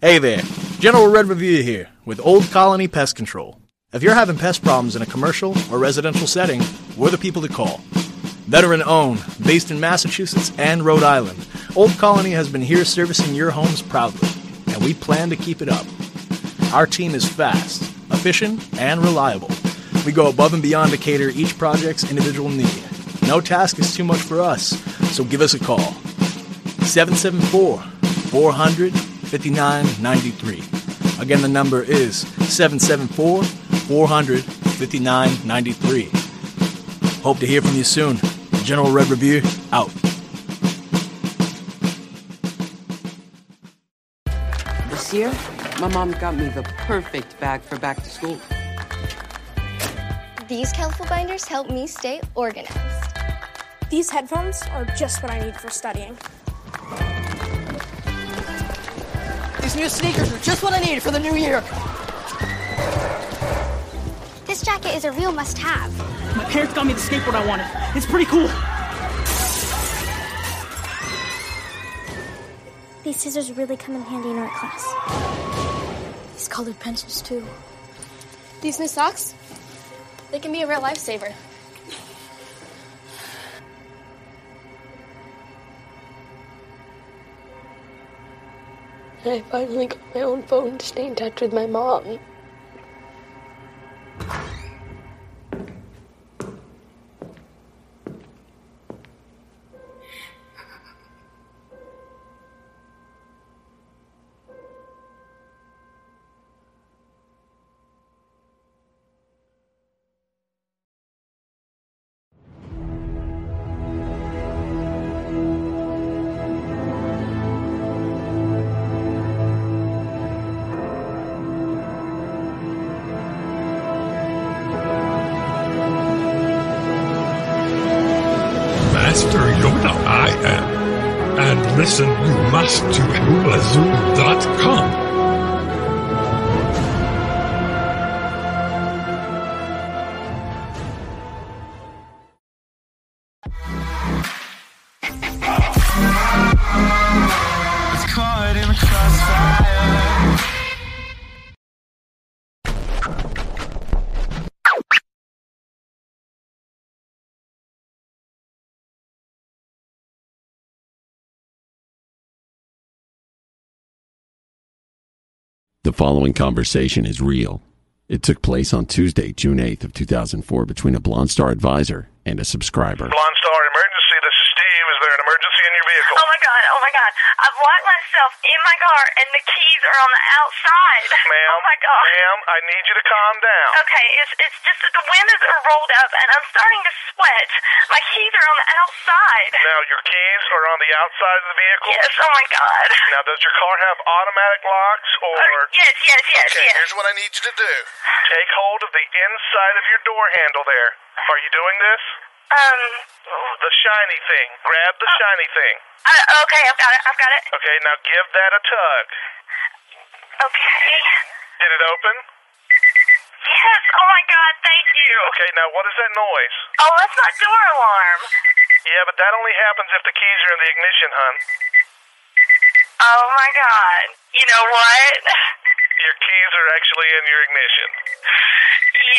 Hey there, General Red Review here with Old Colony Pest Control. If you're having pest problems in a commercial or residential setting, we're the people to call. Veteran owned, based in Massachusetts and Rhode Island, Old Colony has been here servicing your homes proudly, and we plan to keep it up. Our team is fast, efficient, and reliable. We go above and beyond to cater each project's individual need. No task is too much for us, so give us a call. 774 400 5993. Again, the number is 774 400 5993. Hope to hear from you soon. General Red Review out. This year, my mom got me the perfect bag for back to school. These colorful binders help me stay organized. These headphones are just what I need for studying. New sneakers are just what I need for the new year. This jacket is a real must have. My parents got me the skateboard I wanted. It's pretty cool. These scissors really come in handy in art class. These colored pencils, too. These new socks, they can be a real lifesaver. I finally got my own phone to stay in touch with my mom. Must to hulazoom.com. following conversation is real. It took place on Tuesday, June 8th of 2004 between a Blonde Star advisor and a subscriber. Blonde Star Emergency, this is Steve. Is there an emergency in your vehicle? Oh my god, oh my god. I've locked myself in my car and the keys are on the outside. Ma'am, Oh my god. ma'am, I need you to calm down. Okay, it's it's just that the windows are rolled up and I'm starting to sweat. My keys are on the outside. Now, your keys are on the outside of the vehicle? Yes, oh my god. Now, does your car have automatic locks or... Oh, yes, yes, yes, okay, yes. here's what I need you to do. Take hold of the inside of your door handle there. Are you doing this? Um, The shiny thing. Grab the shiny thing. uh, okay, I've got it, I've got it. Okay, now give that a tug. Okay. Did it open? Yes, oh my god, thank you. Okay, now what is that noise? Oh, that's my door alarm. Yeah, but that only happens if the keys are in the ignition, hun. Oh my god. You know what? Your keys are actually in your ignition.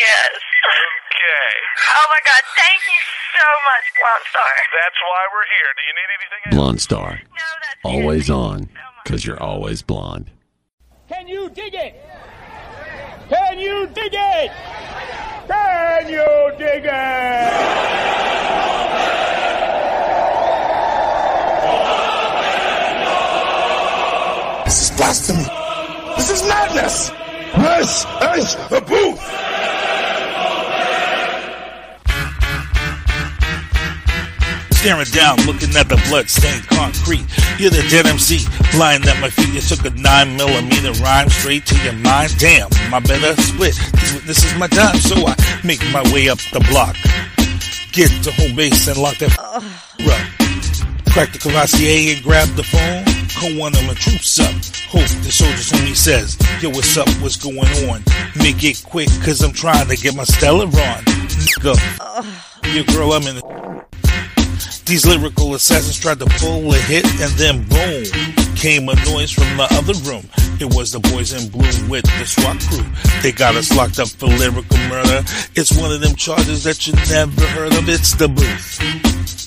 Yes. Okay. Oh my god, thank you so much, Blonde Star. That's why we're here. Do you need anything else? Blonde Star. No, that's Always on, because you're always blonde. Can you dig it? Can you dig it? Can you dig it? This is blasphemy. This is madness. This is the booth. Staring down, looking at the blood-stained concrete. You're the dead MC, blind at my feet. You took a nine millimeter rhyme straight to your mind. Damn, my better split. This is my time, so I make my way up the block. Get to home base and lock that up. Crack the Cavalier and grab the phone. One of my troops up. Hope the soldiers homie says, Yo, what's up? What's going on? Make it quick, cause I'm trying to get my Stella on. Go. Your girl, I'm in the these lyrical assassins tried to pull a hit and then boom came a noise from the other room. It was the boys in blue with the SWAT crew. They got us locked up for lyrical murder. It's one of them charges that you never heard of. It's the booth.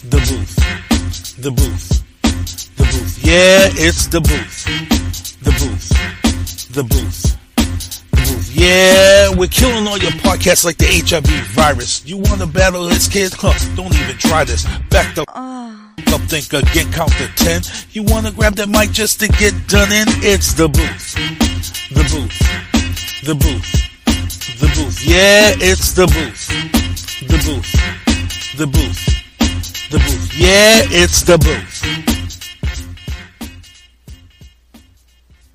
The booth. The booth. The booth. Yeah, it's the booth. The booth. The booth. The booth. Yeah, we're killing all your podcasts like the HIV virus. You want to battle this kid? Huh, don't even try this. Back the up, think again, count to ten. You want to grab that mic just to get done in? It's the booth. The booth. The booth. The booth. Yeah, it's the booth. The booth. The booth. The booth. Yeah, it's the booth.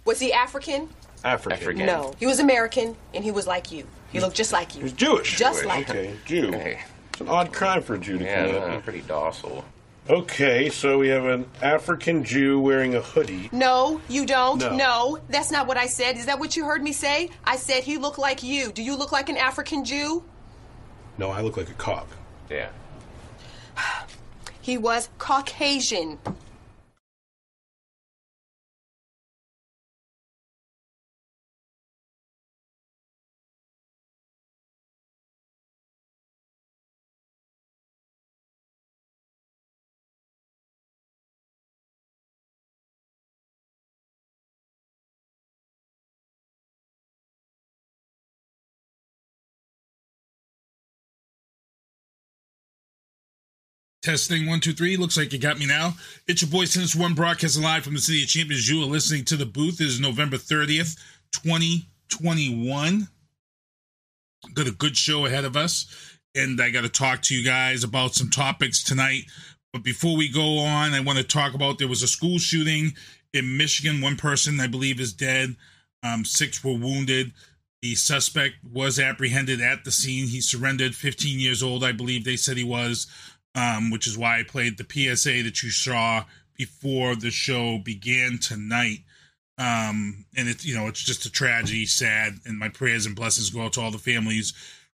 Was he African? African. No. He was American, and he was like you. He looked just like you. He was Jewish. Just like you. Okay, him. Jew. It's an odd crime for a Jew to Yeah, commit. I'm pretty docile. Okay, so we have an African Jew wearing a hoodie. No, you don't. No. No. that's not what I said. Is that what you heard me say? I said he looked like you. Do you look like an African Jew? No, I look like a cop. Yeah. He was Caucasian. Testing one, two, three. Looks like you got me now. It's your boy Sinister One broadcasting live from the city of Champions. You are listening to the booth. It is November 30th, 2021. Got a good show ahead of us. And I got to talk to you guys about some topics tonight. But before we go on, I want to talk about there was a school shooting in Michigan. One person, I believe, is dead. Um, six were wounded. The suspect was apprehended at the scene. He surrendered, 15 years old, I believe they said he was, um, which is why I played the PSA that you saw before the show began tonight. Um, and it's you know it's just a tragedy, sad, and my prayers and blessings go out to all the families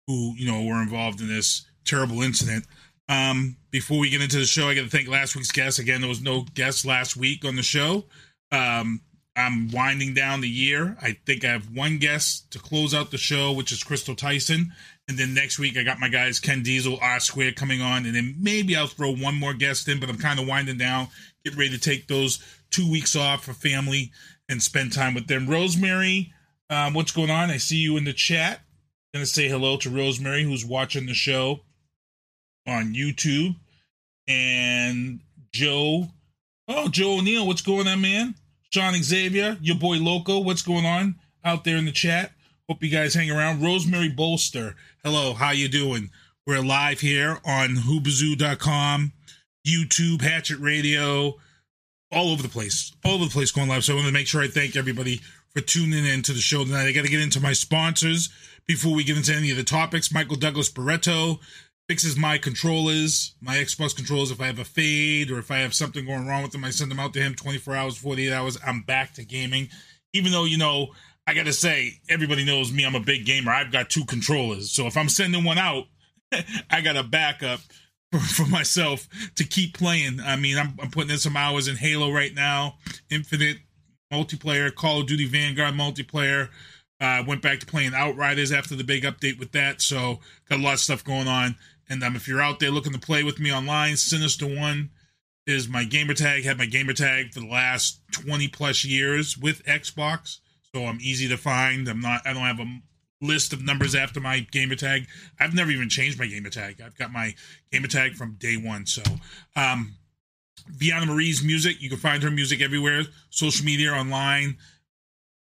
who you know were involved in this terrible incident. Um, before we get into the show, I got to thank last week's guest. Again, there was no guest last week on the show. Um, I'm winding down the year. I think I have one guest to close out the show, which is Crystal Tyson. And then next week, I got my guys Ken Diesel, R Square coming on. And then maybe I'll throw one more guest in, but I'm kind of winding down, get ready to take those two weeks off for family and spend time with them. Rosemary, um, what's going on? I see you in the chat. Gonna say hello to Rosemary, who's watching the show on YouTube. And Joe, oh, Joe O'Neill, what's going on, man? Sean Xavier, your boy Loco, what's going on out there in the chat? Hope you guys hang around. Rosemary Bolster, hello, how you doing? We're live here on Hoobazoo.com, YouTube, Hatchet Radio, all over the place, all over the place going live. So I want to make sure I thank everybody for tuning in to the show tonight. I got to get into my sponsors before we get into any of the topics. Michael Douglas Barreto fixes my controllers, my Xbox controllers. If I have a fade or if I have something going wrong with them, I send them out to him 24 hours, 48 hours. I'm back to gaming. Even though, you know, I got to say, everybody knows me, I'm a big gamer. I've got two controllers. So if I'm sending one out, I got a backup for, for myself to keep playing. I mean, I'm, I'm putting in some hours in Halo right now, Infinite multiplayer, Call of Duty Vanguard multiplayer. Uh, went back to playing Outriders after the big update with that. So got a lot of stuff going on. And um, if you're out there looking to play with me online, Sinister One is my gamer tag. Had my gamer tag for the last 20 plus years with Xbox. So I'm easy to find. I'm not. I don't have a list of numbers after my gamer tag. I've never even changed my gamer tag. I've got my gamer tag from day one. So, um, Viana Marie's music. You can find her music everywhere, social media, online.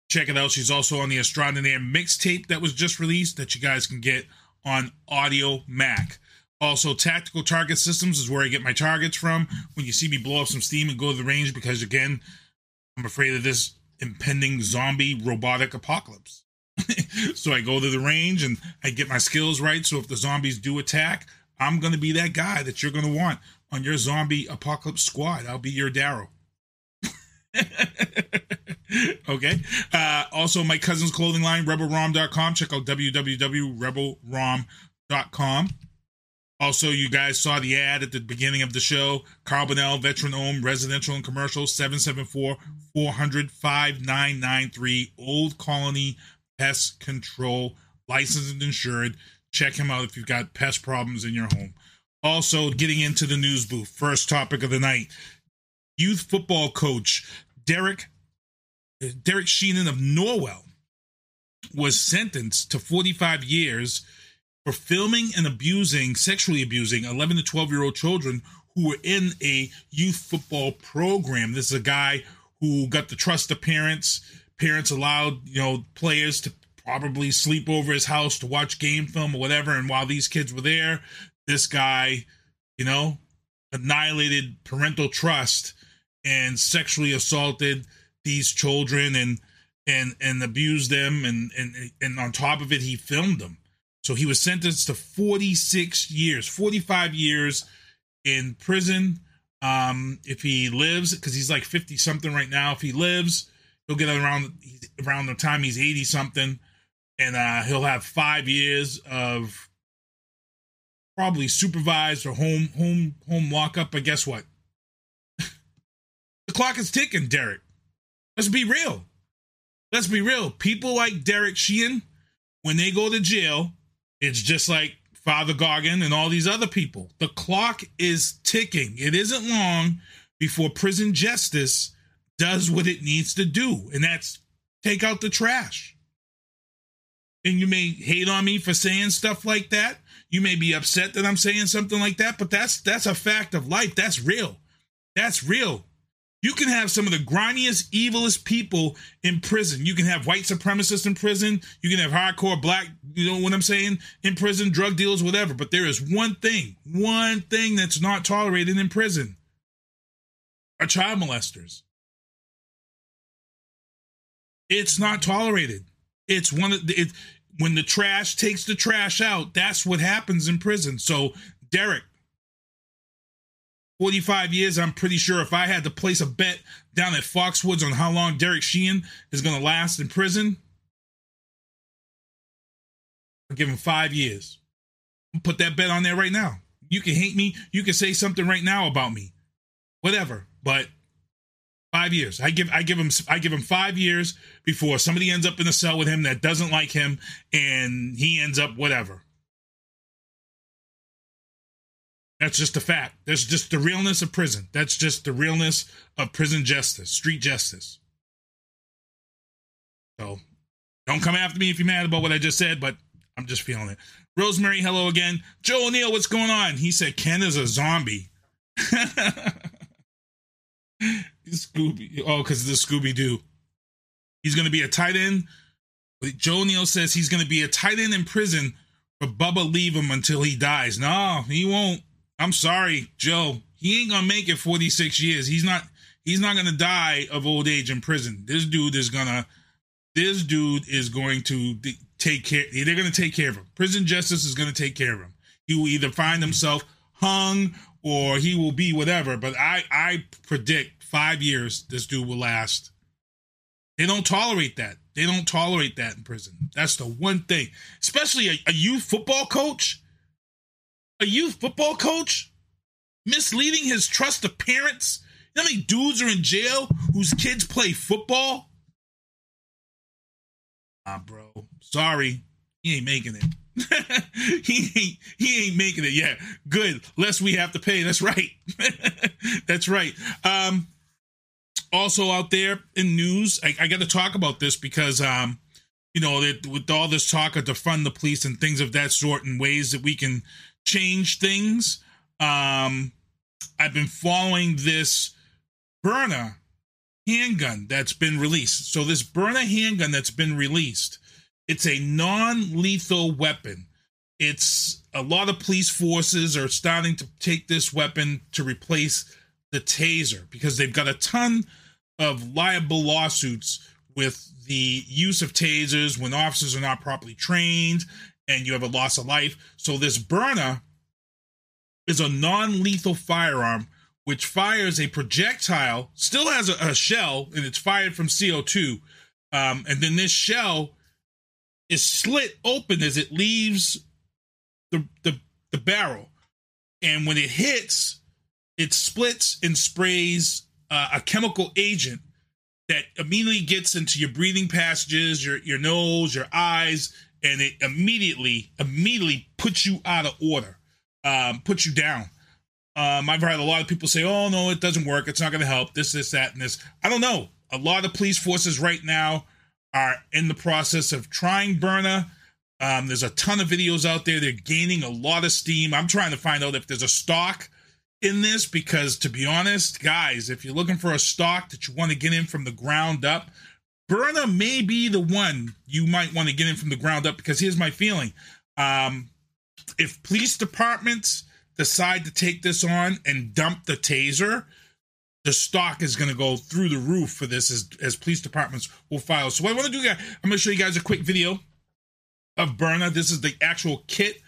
Check it out. She's also on the Astronomer mixtape that was just released that you guys can get on Audiomack. Also, Tactical Target Systems is where I get my targets from when you see me blow up some steam and go to the range because, again, I'm afraid of this impending zombie robotic apocalypse. so I go to the range and I get my skills right. So if the zombies do attack, I'm going to be that guy that you're going to want on your zombie apocalypse squad. I'll be your Daryl. okay. Uh, also, my cousin's clothing line, rebelrom.com. Check out www.rebelrom.com. Also, you guys saw the ad at the beginning of the show. Carbonell, veteran owned, residential and commercial, 774 400 5993. Old Colony Pest Control, licensed and insured. Check him out if you've got pest problems in your home. Also, getting into the news booth, first topic of the night. Youth football coach Derek Derek Sheehan of Norwell was sentenced to 45 years for filming and abusing, sexually abusing 11 to 12 year old children who were in a youth football program. This is a guy who got the trust of parents. Parents allowed, you know, players to probably sleep over his house to watch game film or whatever. And while these kids were there, this guy, you know, annihilated parental trust and sexually assaulted these children and and and abused them and and and on top of it he filmed them so he was sentenced to 46 years 45 years in prison um if he lives because he's like 50 something right now if he lives he'll get around around the time he's 80 something and uh he'll have five years of probably supervised or home home home lockup but guess what the clock is ticking derek Let's be real. Let's be real. People like Derek Sheehan, when they go to jail, it's just like Father Geoghan and all these other people. The clock is ticking. It isn't long before prison justice does what it needs to do, and that's take out the trash. And you may hate on me for saying stuff like that. You may be upset that I'm saying something like that, but that's that's a fact of life. That's real. That's real. You can have some of the grimiest, evilest people in prison. You can have white supremacists in prison. You can have hardcore black, you know what I'm saying, in prison, drug dealers, whatever. But there is one thing, one thing that's not tolerated in prison are child molesters. It's not tolerated. It's one of the, it, when the trash takes the trash out, that's what happens in prison. So, Derek, 45 years, I'm pretty sure if I had to place a bet down at Foxwoods on how long Derek Sheehan is going to last in prison, I'll give him five years. Put that bet on there right now. You can hate me. You can say something right now about me. Whatever. But five years. I give I give him I give him five years before somebody ends up in a cell with him that doesn't like him and he ends up whatever. That's just a fact. That's just the realness of prison. That's just the realness of prison justice, street justice. So don't come after me if you're mad about what I just said, but I'm just feeling it. Rosemary, hello again. Joe O'Neill, what's going on? He said Ken is a zombie. Scooby. Oh, because the Scooby Doo. He's going to be a tight end. Joe O'Neill says he's going to be a tight end in prison, but Bubba leave him until he dies. No, he won't. I'm sorry, Joe. He ain't gonna make it 46 years. He's not. He's not gonna die of old age in prison. This dude is gonna. This dude is going to take care. They're gonna take care of him. Prison justice is gonna take care of him. He will either find himself hung or he will be whatever. But I, I predict five years this dude will last. They don't tolerate that. They don't tolerate that in prison. That's the one thing. Especially a, a youth football coach a youth football coach misleading his trust of parents? You know how many dudes are in jail whose kids play football? Ah, bro. Sorry. He ain't making it. he ain't he ain't making it. Yeah. Good. Less we have to pay. That's right. That's right. Um also out there in news, I, I gotta talk about this because um you know, that with all this talk of defund the police and things of that sort and ways that we can change things. Um, I've been following this Byrna handgun that's been released. So this Byrna handgun that's been released, it's a non-lethal weapon. It's a lot of police forces are starting to take this weapon to replace the taser because they've got a ton of liable lawsuits with the use of tasers when officers are not properly trained and you have a loss of life. So this Byrna is a non-lethal firearm which fires a projectile, still has a, a shell, and it's fired from CO2. Um, and then this shell is slit open as it leaves the, the, the barrel. and when it hits, it splits and sprays uh, a chemical agent that immediately gets into your breathing passages, your your nose, your eyes, and it immediately immediately puts you out of order, um, puts you down. Um, I've heard a lot of people say, "Oh no, it doesn't work. It's not going to help." This, this, that, and this. I don't know. A lot of police forces right now are in the process of trying Byrna. Um, there's a ton of videos out there. They're gaining a lot of steam. I'm trying to find out if there's a stock in this because, to be honest, guys, if you're looking for a stock that you want to get in from the ground up, Byrna may be the one you might want to get in from the ground up because here's my feeling. Um, if police departments decide to take this on and dump the taser, the stock is going to go through the roof for this as, as police departments will file. So what I want to do, guys, I'm going to show you guys a quick video of Byrna. This is the actual kit.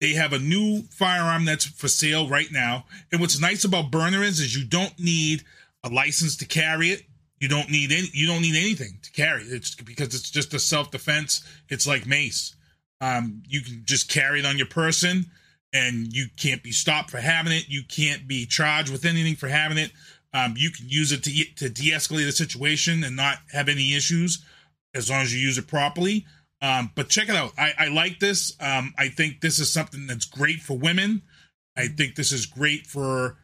They have a new firearm that's for sale right now. And what's nice about Byrna is, is you don't need a license to carry it. You don't need any. You don't need anything to carry it. It's because it's just a self defense. It's like mace. Um, you can just carry it on your person, and you can't be stopped for having it. You can't be charged with anything for having it. Um, you can use it to to de-escalate a situation and not have any issues as long as you use it properly. Um, but check it out. I, I like this. Um, I think this is something that's great for women. I think this is great for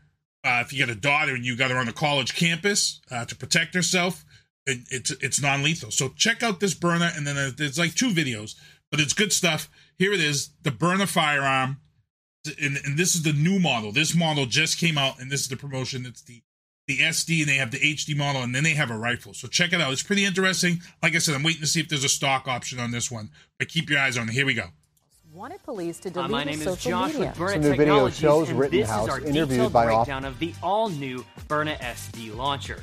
uh, if you got a daughter and you got her on a college campus uh, to protect herself. It, it's it's non lethal. So check out this Byrna, and then there's like two videos, but it's good stuff. Here it is, the Byrna firearm, and, and this is the new model. This model just came out, and this is the promotion. It's the the SD and they have the HD model and then they have a rifle. So check it out. It's pretty interesting. Like I said, I'm waiting to see if there's a stock option on this one. But keep your eyes on it. Here we go. Wanted police to delete uh, my name social is Josh media. with Byrna Some new video Technologies, shows and this is our interviewed detailed by off- breakdown of the all-new Byrna SD launcher.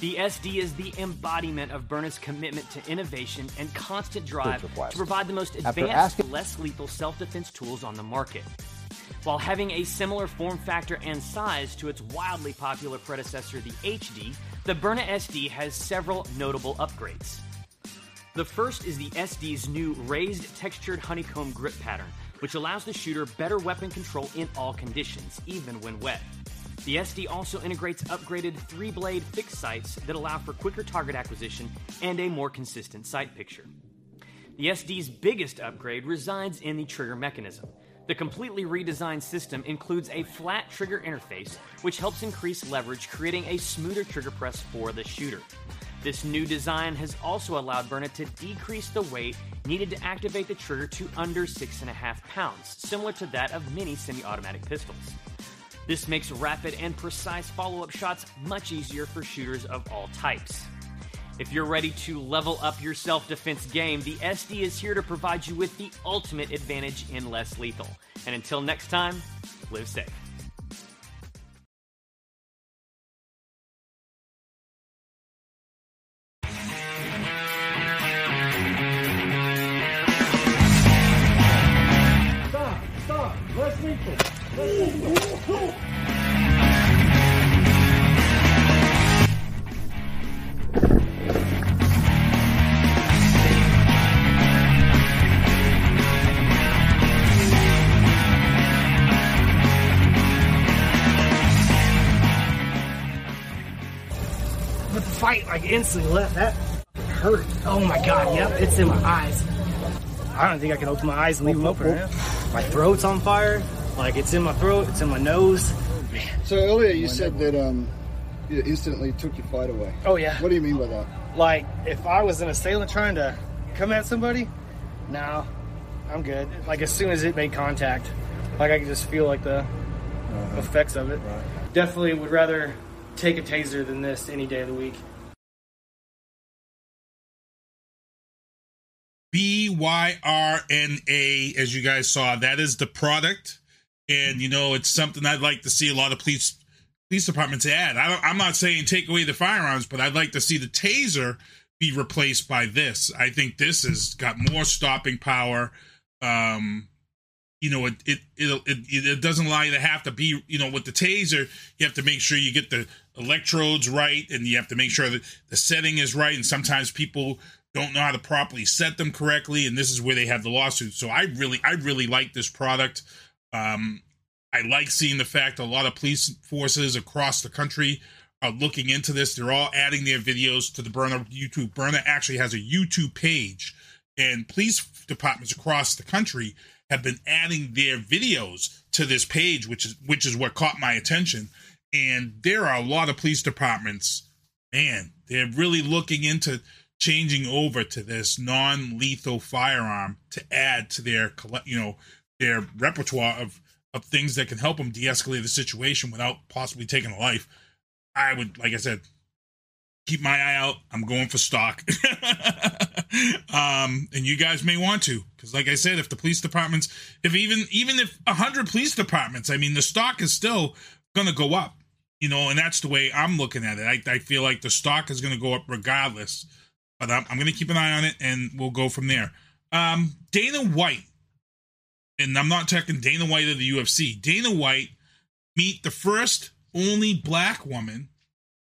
The SD is the embodiment of Byrna's commitment to innovation and constant drive to provide the most advanced, asking- less lethal self-defense tools on the market. While having a similar form factor and size to its wildly popular predecessor, the HD, the Byrna SD has several notable upgrades. The first is the SD's new raised textured honeycomb grip pattern, which allows the shooter better weapon control in all conditions, even when wet. The SD also integrates upgraded three blade fixed sights that allow for quicker target acquisition and a more consistent sight picture. The SD's biggest upgrade resides in the trigger mechanism. The completely redesigned system includes a flat trigger interface, which helps increase leverage, creating a smoother trigger press for the shooter. This new design has also allowed Byrna to decrease the weight needed to activate the trigger to under 6.5 pounds, similar to that of many semi automatic pistols. This makes rapid and precise follow up shots much easier for shooters of all types. If you're ready to level up your self defense game, the SD is here to provide you with the ultimate advantage in less lethal. And until next time, live safe. Stop, stop, less lethal. Fight like instantly left. That hurt. Oh my god, yep, it's in my eyes. I don't think I can open my eyes and leave them open. man. My throat's on fire. Like it's in my throat, it's in my nose. So earlier you said that um, you instantly took your fight away. Oh yeah. What do you mean by that? Like if I was an assailant trying to come at somebody, no, I'm good. Like as soon as it made contact, like I could just feel like the effects of it. Definitely would rather take a taser than this any day of the week. B Y R N A, as you guys saw, that is the product, and you know it's something I'd like to see a lot of police police departments add. I I'm not saying take away the firearms, but I'd like to see the taser be replaced by this. I think this has got more stopping power. Um, you know, it it, it it it doesn't allow you to have to be, you know, with the taser, you have to make sure you get the electrodes right, and you have to make sure that the setting is right. And sometimes people don't know how to properly set them correctly, and this is where they have the lawsuit. So I really, I really like this product. Um, I like seeing the fact a lot of police forces across the country are looking into this. They're all adding their videos to the Byrna YouTube. Byrna actually has a YouTube page, and police departments across the country have been adding their videos to this page, which is which is what caught my attention. And there are a lot of police departments, man, they're really looking into changing over to this non-lethal firearm to add to their you know their repertoire of of things that can help them de-escalate the situation without possibly taking a life. I would, like I said, keep my eye out. I'm going for stock. um, and you guys may want to, because like I said, if the police departments, if even even if a hundred police departments, I mean, the stock is still going to go up. You know, and that's the way I'm looking at it. I, I feel like the stock is going to go up regardless. But I'm, I'm going to keep an eye on it, and we'll go from there. Um, Dana White, and I'm not talking Dana White of the UFC. Dana White meet the first only black woman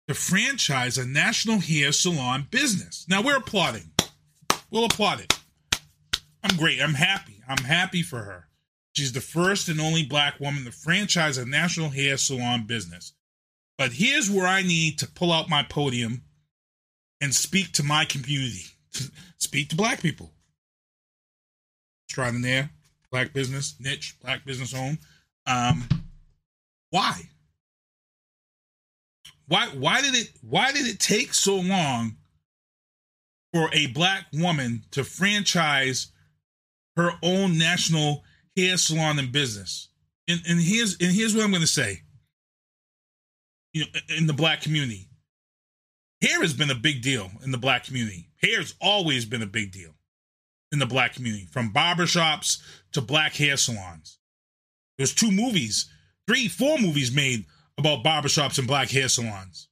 to franchise a national hair salon business. Now we're applauding. We'll applaud it. I'm great. I'm happy. I'm happy for her. She's the first and only black woman to franchise a national hair salon business. But here's where I need to pull out my podium and speak to my community, speak to black people. Striding there, black business, niche, black business owned. Um, why? Why why did it why did it take so long for a black woman to franchise her own national hair salon and business? And, and here's and here's what I'm going to say. You know, in the black community, hair has been a big deal in the black community. Hair's always been a big deal in the black community, from barbershops to black hair salons. There's two movies, three, four movies made about barbershops and black hair salons.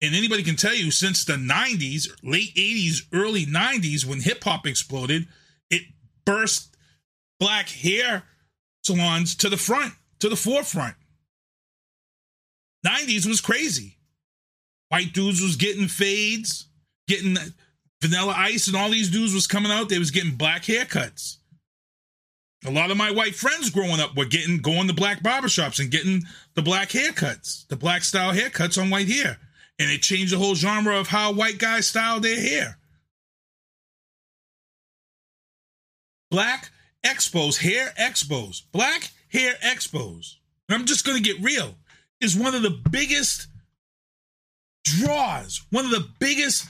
And anybody can tell you since the 90s, late 80s, early 90s, when hip hop exploded, it burst black hair salons to the front, to the forefront. 90s was crazy. White dudes was getting fades, getting vanilla ice, and all these dudes was coming out. They was getting black haircuts. A lot of my white friends growing up were getting going to black barbershops and getting the black haircuts, the black style haircuts on white hair. And it changed the whole genre of how white guys style their hair. Black expos, hair expos, black hair expos. And I'm just going to get real, is one of the biggest draws, one of the biggest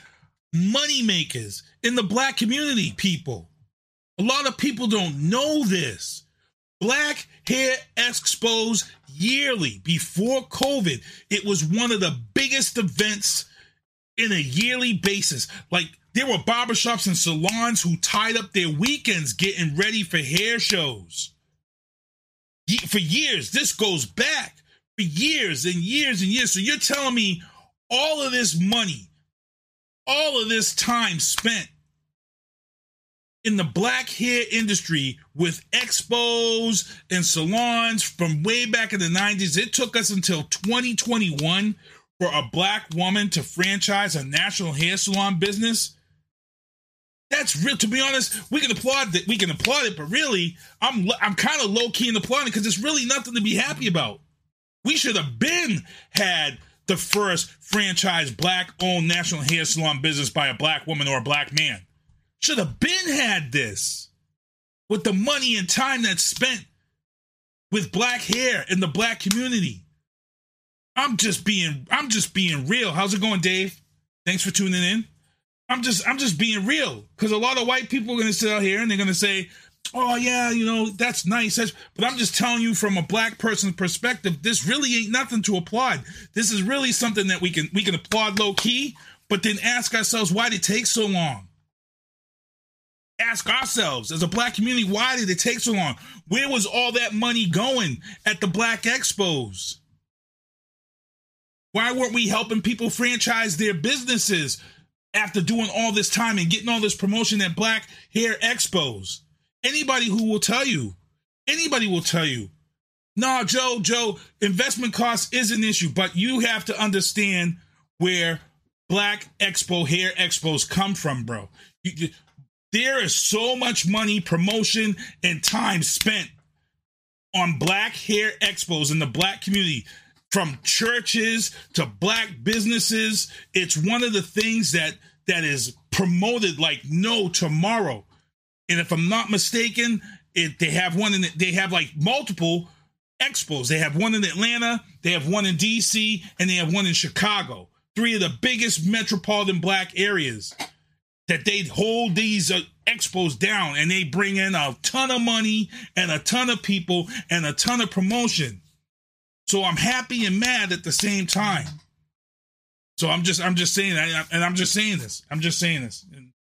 money makers in the black community, people. A lot of people don't know this. Black Hair Expos yearly before COVID, it was one of the biggest events in a yearly basis. Like there were barbershops and salons who tied up their weekends getting ready for hair shows. For years, this goes back years and years and years. So you're telling me all of this money, all of this time spent in the black hair industry with expos and salons from way back in the 90s. It took us until 2021 for a black woman to franchise a national hair salon business. That's real. To be honest, we can applaud that. We can applaud it, but really, I'm I'm kind of low key in applauding because it's really nothing to be happy about. We should have been had the first franchise black owned national hair salon business by a black woman or a black man. Should have been had this with the money and time that's spent with black hair in the black community. I'm just being I'm just being real. How's it going, Dave? Thanks for tuning in. I'm just I'm just being real because a lot of white people are to sit out here and they're to say, "Oh yeah, you know that's nice," but I'm just telling you from a black person's perspective, this really ain't nothing to applaud. This is really something that we can we can applaud low key, but then ask ourselves why did it take so long? Ask ourselves as a black community why did it take so long? Where was all that money going at the black expos? Why weren't we helping people franchise their businesses after doing all this time and getting all this promotion at black hair expos anybody who will tell you anybody will tell you no joe joe investment cost is an issue but you have to understand where black expo hair expos come from bro. You, there is so much money, promotion, and time spent on black hair expos in the black community. From churches to black businesses it's one of the things that that is promoted like no tomorrow and if i'm not mistaken it they have one in they have like multiple expos they have one in atlanta they have one in dc and they have one in chicago three of the biggest metropolitan black areas that they hold these uh, expos down and they bring in a ton of money and a ton of people and a ton of promotion. So I'm happy and mad at the same time. So I'm just I'm just saying that, and I'm just saying this. I'm just saying this. And,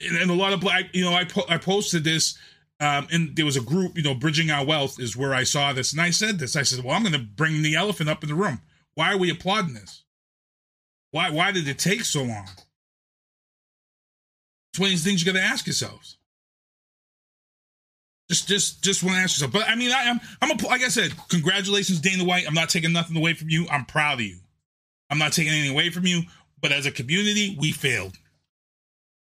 and a lot of black, you know, I po- I posted this, um, and there was a group, you know, bridging our wealth is where I saw this, and I said this. I said, well, I'm going to bring the elephant up in the room. Why are we applauding this? Why why did it take so long? It's one of these things you got to ask yourselves. Just, just, just want to ask yourself. But I mean, I, am, I'm a, like I said, congratulations, Dana White. I'm not taking nothing away from you. I'm proud of you. I'm not taking anything away from you. But as a community, we failed.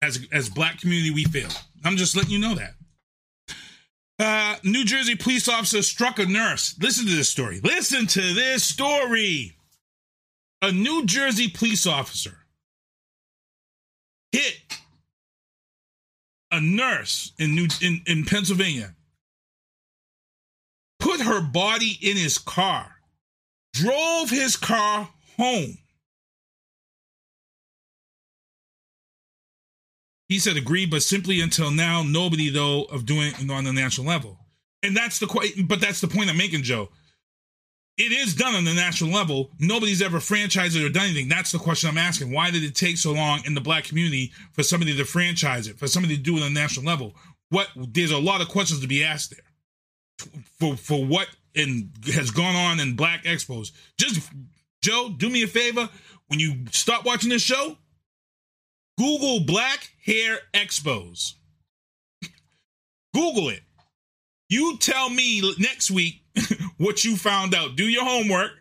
As as black community, we failed. I'm just letting you know that. Uh, New Jersey police officer struck a nurse. Listen to this story. Listen to this story. A New Jersey police officer hit a nurse in New in, in Pennsylvania put her body in his car, drove his car home. He said agreed, but simply until now, nobody though of doing on the national level. And that's the but that's the point I'm making, Joe. It is done on the national level. Nobody's ever franchised it or done anything. That's the question I'm asking. Why did it take so long in the black community for somebody to franchise it, for somebody to do it on the national level? What there's a lot of questions to be asked there. For for what and has gone on in black expos. Just Joe, do me a favor. When you stop watching this show, Google black hair expos. Google it. You tell me next week what you found out. Do your homework.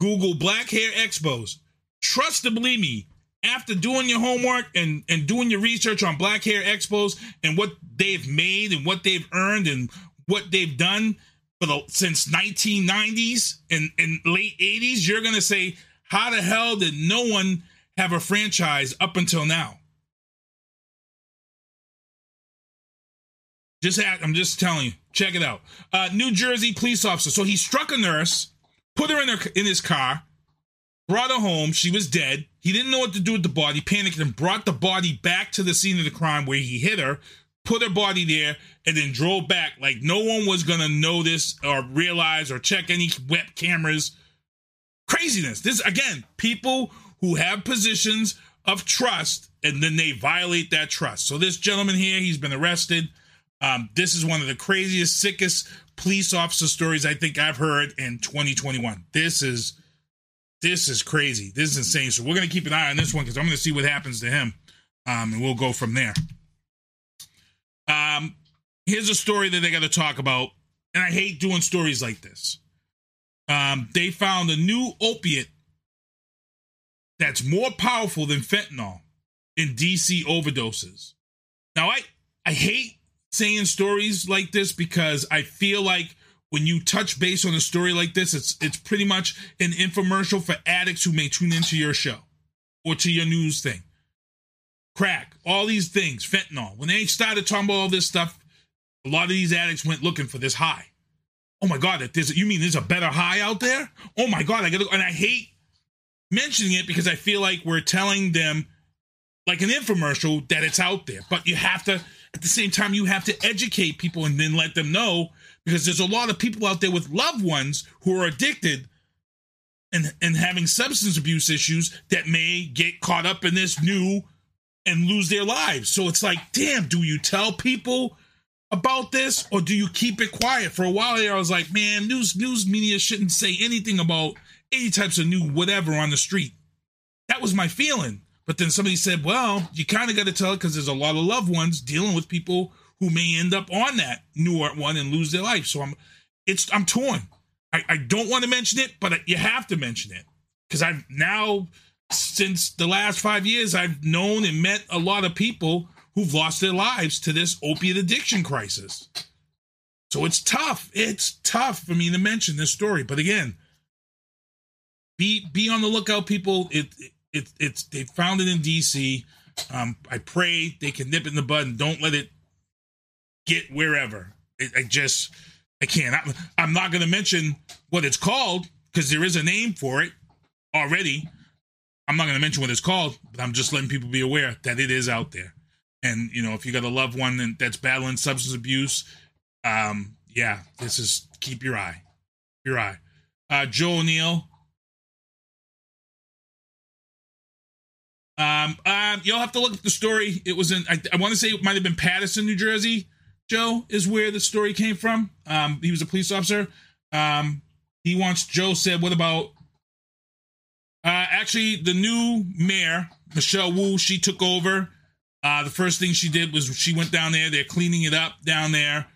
Google black hair expos. Trust to believe me, after doing your homework and, and doing your research on black hair expos and what they've made and what they've earned and what they've done for the since 1990s and, and late 80s, you're gonna say, how the hell did no one have a franchise up until now? Just I'm just telling you. Check it out. Uh, New Jersey police officer. So he struck a nurse, put her in her in his car, brought her home. She was dead. He didn't know what to do with the body. Panicked and brought the body back to the scene of the crime where he hit her. Put her body there and then drove back like no one was gonna notice or realize or check any web cameras. Craziness. This again, people who have positions of trust and then they violate that trust. So this gentleman here, he's been arrested. Um, this is one of the craziest, sickest police officer stories I think I've heard in 2021. This is this is crazy. This is insane. So we're gonna keep an eye on this one because I'm gonna see what happens to him, um, and we'll go from there. Um, here's a story that they got to talk about, and I hate doing stories like this. Um, they found a new opiate that's more powerful than fentanyl in DC overdoses. Now, I I hate saying stories like this because I feel like when you touch base on a story like this, it's it's pretty much an infomercial for addicts who may tune into your show or to your news thing. Crack, all these things, fentanyl. When they started talking about all this stuff, a lot of these addicts went looking for this high. Oh my god, that there's you mean there's a better high out there? Oh my god, I gotta and I hate mentioning it because I feel like we're telling them like an infomercial that it's out there. But you have to at the same time, you have to educate people and then let them know because there's a lot of people out there with loved ones who are addicted and, and having substance abuse issues that may get caught up in this new and lose their lives. So it's like, damn, do you tell people about this or do you keep it quiet? For a while there, I was like, man, news news media shouldn't say anything about any types of new whatever on the street. That was my feeling. But then somebody said, well, you kind of got to tell it because there's a lot of loved ones dealing with people who may end up on that new art one and lose their life. So I'm, it's, I'm torn. I, I don't want to mention it, but you have to mention it because I've now, since the last five years, I've known and met a lot of people who've lost their lives to this opiate addiction crisis. So it's tough. It's tough for me to mention this story. But again, be be on the lookout, people. It it, it it's they found it in DC. Um, I pray they can nip it in the bud and don't let it get wherever. It, I just I can't. I, I'm not going to mention what it's called because there is a name for it already. I'm not going to mention what it's called, but I'm just letting people be aware that it is out there. And you know, if you got a loved one that's battling substance abuse, um, yeah, this is keep your eye, your eye. Uh, Joe O'Neill. Um, um, you'll have to look at the story. It was in, I, I want to say it might have been Paterson, New Jersey. Joe is where the story came from. Um, he was a police officer. Um, he wants Joe said, what about uh, actually the new mayor, Michelle Wu, she took over. Uh, the first thing she did was she went down there. They're cleaning it up down there.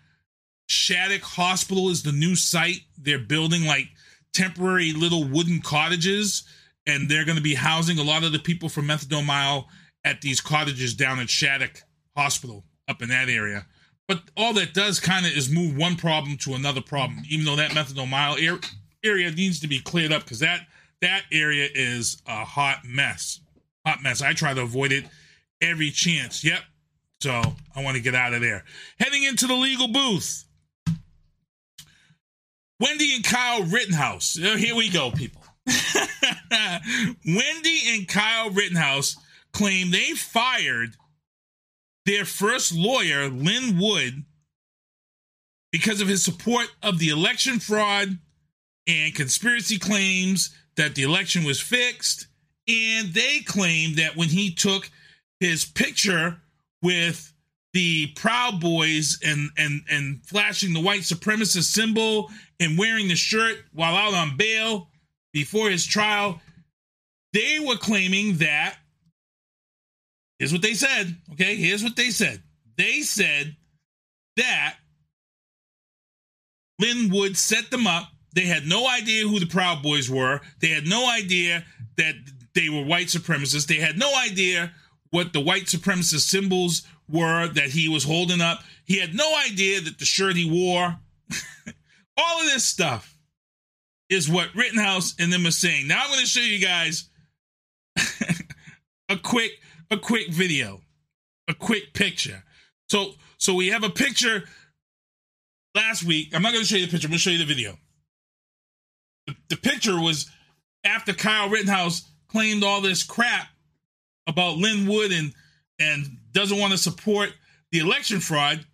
Shattuck Hospital is the new site. They're building like temporary little wooden cottages, and they're going to be housing a lot of the people from Methadone Mile at these cottages down at Shattuck Hospital up in that area. But all that does kind of is move one problem to another problem, even though that Methadone Mile er- area needs to be cleared up because that that area is a hot mess. Hot mess. I try to avoid it every chance. Yep. So I want to get out of there. Heading into the legal booth. Wendy and Kyle Rittenhouse. Here we go, people. Wendy and Kyle Rittenhouse claim they fired their first lawyer, Lin Wood, because of his support of the election fraud and conspiracy claims that the election was fixed. And they claim that when he took his picture with the Proud Boys and and and flashing the white supremacist symbol and wearing the shirt while out on bail before his trial, they were claiming that here's what they said. Okay, here's what they said. They said that Lin Wood set them up. They had no idea who the Proud Boys were. They had no idea that they were white supremacists. They had no idea what the white supremacist symbols were that he was holding up. He had no idea that the shirt he wore, all of this stuff is what Rittenhouse and them are saying. Now I'm going to show you guys a quick a quick video, a quick picture. So so we have a picture last week. I'm not going to show you the picture. I'm going to show you the video. The, the picture was after Kyle Rittenhouse claimed all this crap about Lin Wood and and doesn't want to support the election fraud.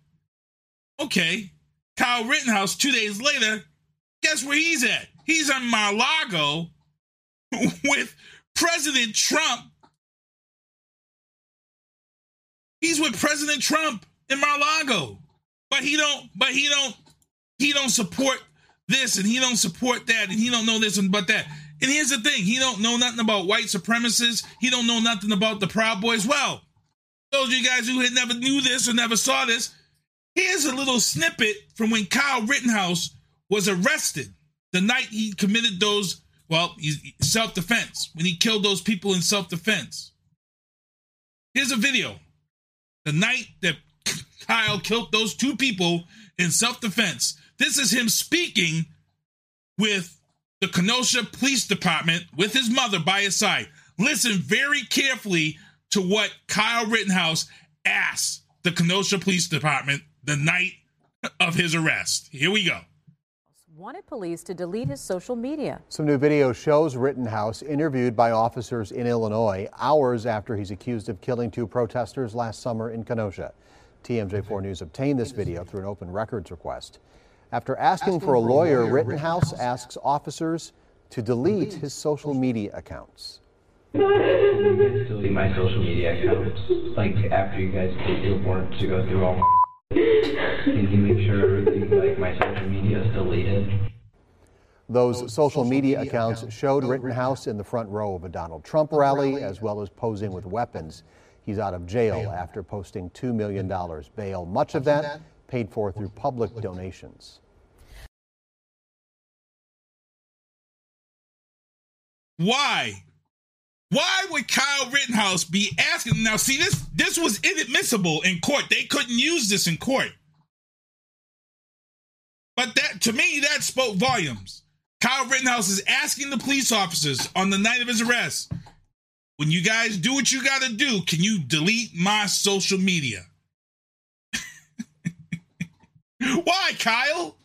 Okay, Kyle Rittenhouse two days later, guess where he's at? He's on Mar-Lago with President Trump. He's with President Trump in Mar-Lago, but he don't. But he don't. He don't support this, and he don't support that, and he don't know this and but that. And here's the thing: he don't know nothing about white supremacists. He don't know nothing about the Proud Boys. Well, those of you guys who had never knew this or never saw this, here's a little snippet from when Kyle Rittenhouse was arrested the night he committed those. Well, self defense when he killed those people in self defense. Here's a video. The night that Kyle killed those two people in self defense. This is him speaking with the Kenosha Police Department with his mother by his side. Listen very carefully to what Kyle Rittenhouse asked the Kenosha Police Department the night of his arrest. Here we go. Wanted police to delete his social media. Some new video shows Rittenhouse interviewed by officers in Illinois hours after he's accused of killing two protesters last summer in Kenosha. TMJ4 News obtained this video through an open records request. After asking, asking for a lawyer, lawyer Rittenhouse, Rittenhouse asks officers to delete his social media accounts. delete my social media accounts. Like after you guys did your warrant to go through all my can you make sure everything like my social media is deleted? Those social media accounts showed Rittenhouse in the front row of a Donald Trump rally, as well as posing with weapons. He's out of jail after posting $2 million bail. Much of that paid for through public donations. Why? Why would Kyle Rittenhouse be asking? Now, see this. This was inadmissible in court. They couldn't use this in court. But that to me, that spoke volumes. Kyle Rittenhouse is asking the police officers on the night of his arrest, when you guys do what you got to do, can you delete my social media? Why, Kyle?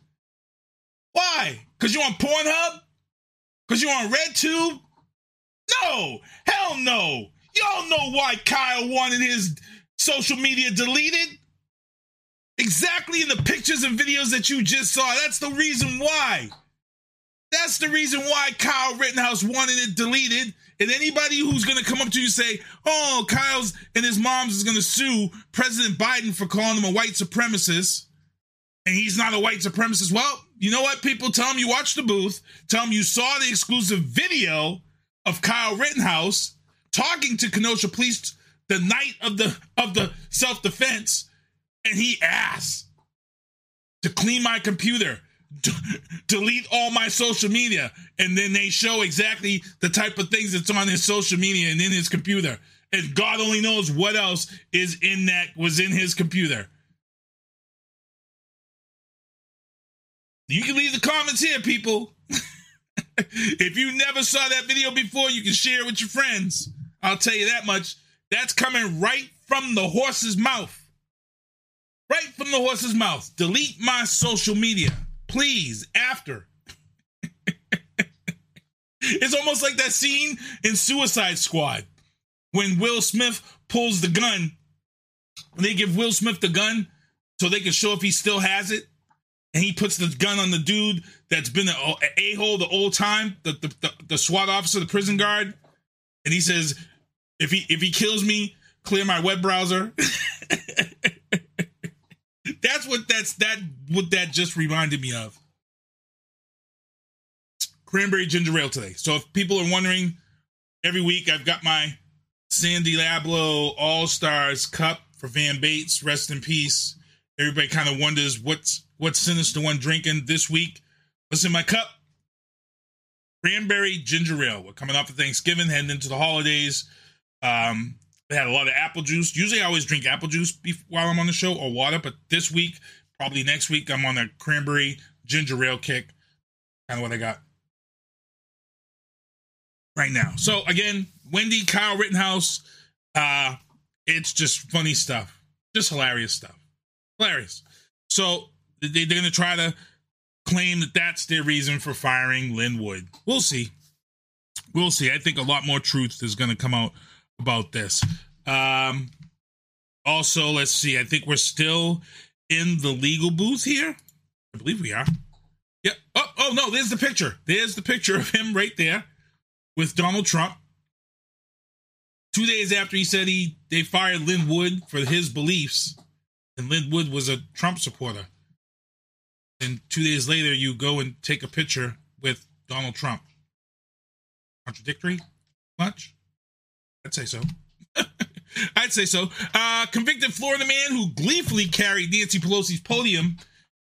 Why? Because you're on Pornhub? Because you're on RedTube? No! Hell no! Y'all know why Kyle wanted his social media deleted? Exactly in the pictures and videos that you just saw. That's the reason why. That's the reason why Kyle Rittenhouse wanted it deleted. And anybody who's going to come up to you and say, oh, Kyle's and his mom's is going to sue President Biden for calling him a white supremacist, and he's not a white supremacist. Well, you know what, people? Tell him you watched the booth. Tell him you saw the exclusive video of Kyle Rittenhouse talking to Kenosha police the night of the of the self defense, and he asked to clean my computer, d- delete all my social media, and then they show exactly the type of things that's on his social media and in his computer, and God only knows what else is in that was in his computer. You can leave the comments here, people. If you never saw that video before, you can share it with your friends. I'll tell you that much. That's coming right from the horse's mouth. Right from the horse's mouth. Delete my social media. Please, after. it's almost like that scene in Suicide Squad when Will Smith pulls the gun. They give Will Smith the gun so they can show if he still has it. And he puts the gun on the dude that's been an a hole the whole time, the, the, the, the SWAT officer, the prison guard. And he says, if he if he kills me, clear my web browser. that's what that's that what that just reminded me of. Cranberry ginger ale today. So if people are wondering, every week I've got my Sandy Lablo All Stars cup for Van Bates. Rest in peace. Everybody kind of wonders what's what's Sinister One drinking this week. What's in my cup? Cranberry ginger ale. We're coming off of Thanksgiving, heading into the holidays. Um, they had a lot of apple juice. Usually, I always drink apple juice while I'm on the show or water, but this week, probably next week, I'm on a cranberry ginger ale kick. Kind of what I got right now. So again, Wendy, Kyle Rittenhouse. Uh, it's just funny stuff, just hilarious stuff, hilarious. So they, they're going to try to claim that that's their reason for firing Lin Wood. We'll see. We'll see. I think a lot more truth is going to come out about this. Um, also, let's see. I think we're still in the legal booth here. I believe we are. Yeah. Oh, oh no, there's the picture. There's the picture of him right there with Donald Trump. Two days after he said he they fired Lin Wood for his beliefs, and Lin Wood was a Trump supporter. And two days later, you go and take a picture with Donald Trump. Contradictory? Much? I'd say so. I'd say so. Uh, convicted Florida man who gleefully carried Nancy Pelosi's podium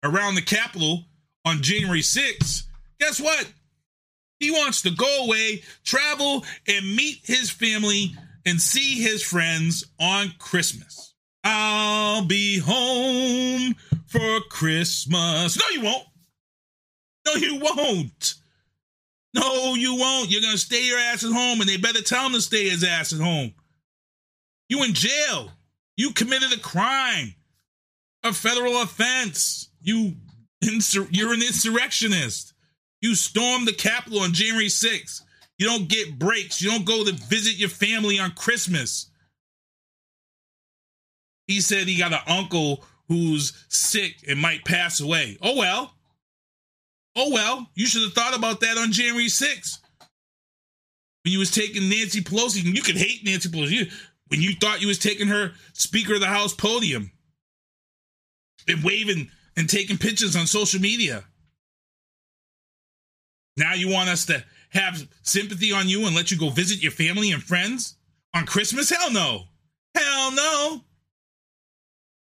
around the Capitol on January 6th. Guess what? He wants to go away, travel, and meet his family and see his friends on Christmas. I'll be home for Christmas. No, you won't. No, you won't. No, you won't. You're gonna stay your ass at home, and they better tell him to stay his ass at home. You in jail. You committed a crime, a federal offense. You insur- you're an insurrectionist. You stormed the Capitol on January 6th. You don't get breaks. You don't go to visit your family on Christmas. He said he got an uncle who's sick and might pass away. Oh well. Oh well, you should have thought about that on January 6th. When you was taking Nancy Pelosi, you could hate Nancy Pelosi. When you thought you was taking her Speaker of the House podium and waving and taking pictures on social media. Now you want us to have sympathy on you and let you go visit your family and friends on Christmas? Hell no. Hell no.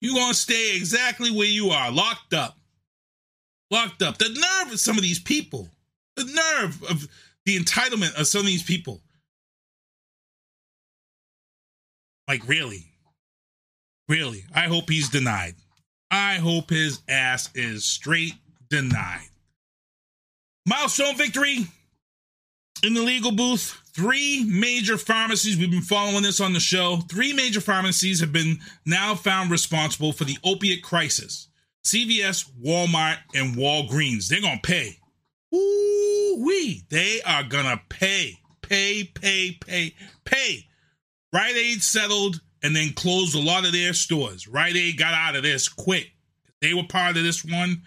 You gonna stay exactly where you are, locked up. Locked up. The nerve of some of these people. The nerve of the entitlement of some of these people. Like, really? Really? I hope he's denied. I hope his ass is straight denied. Milestone victory in the legal booth. Three major pharmacies, we've been following this on the show. Three major pharmacies have been now found responsible for the opiate crisis CVS, Walmart, and Walgreens. They're to pay. Ooh, wee. They are to pay, pay, pay, pay, pay. Rite Aid settled and then closed a lot of their stores. Rite Aid got out of this quick. They were part of this one.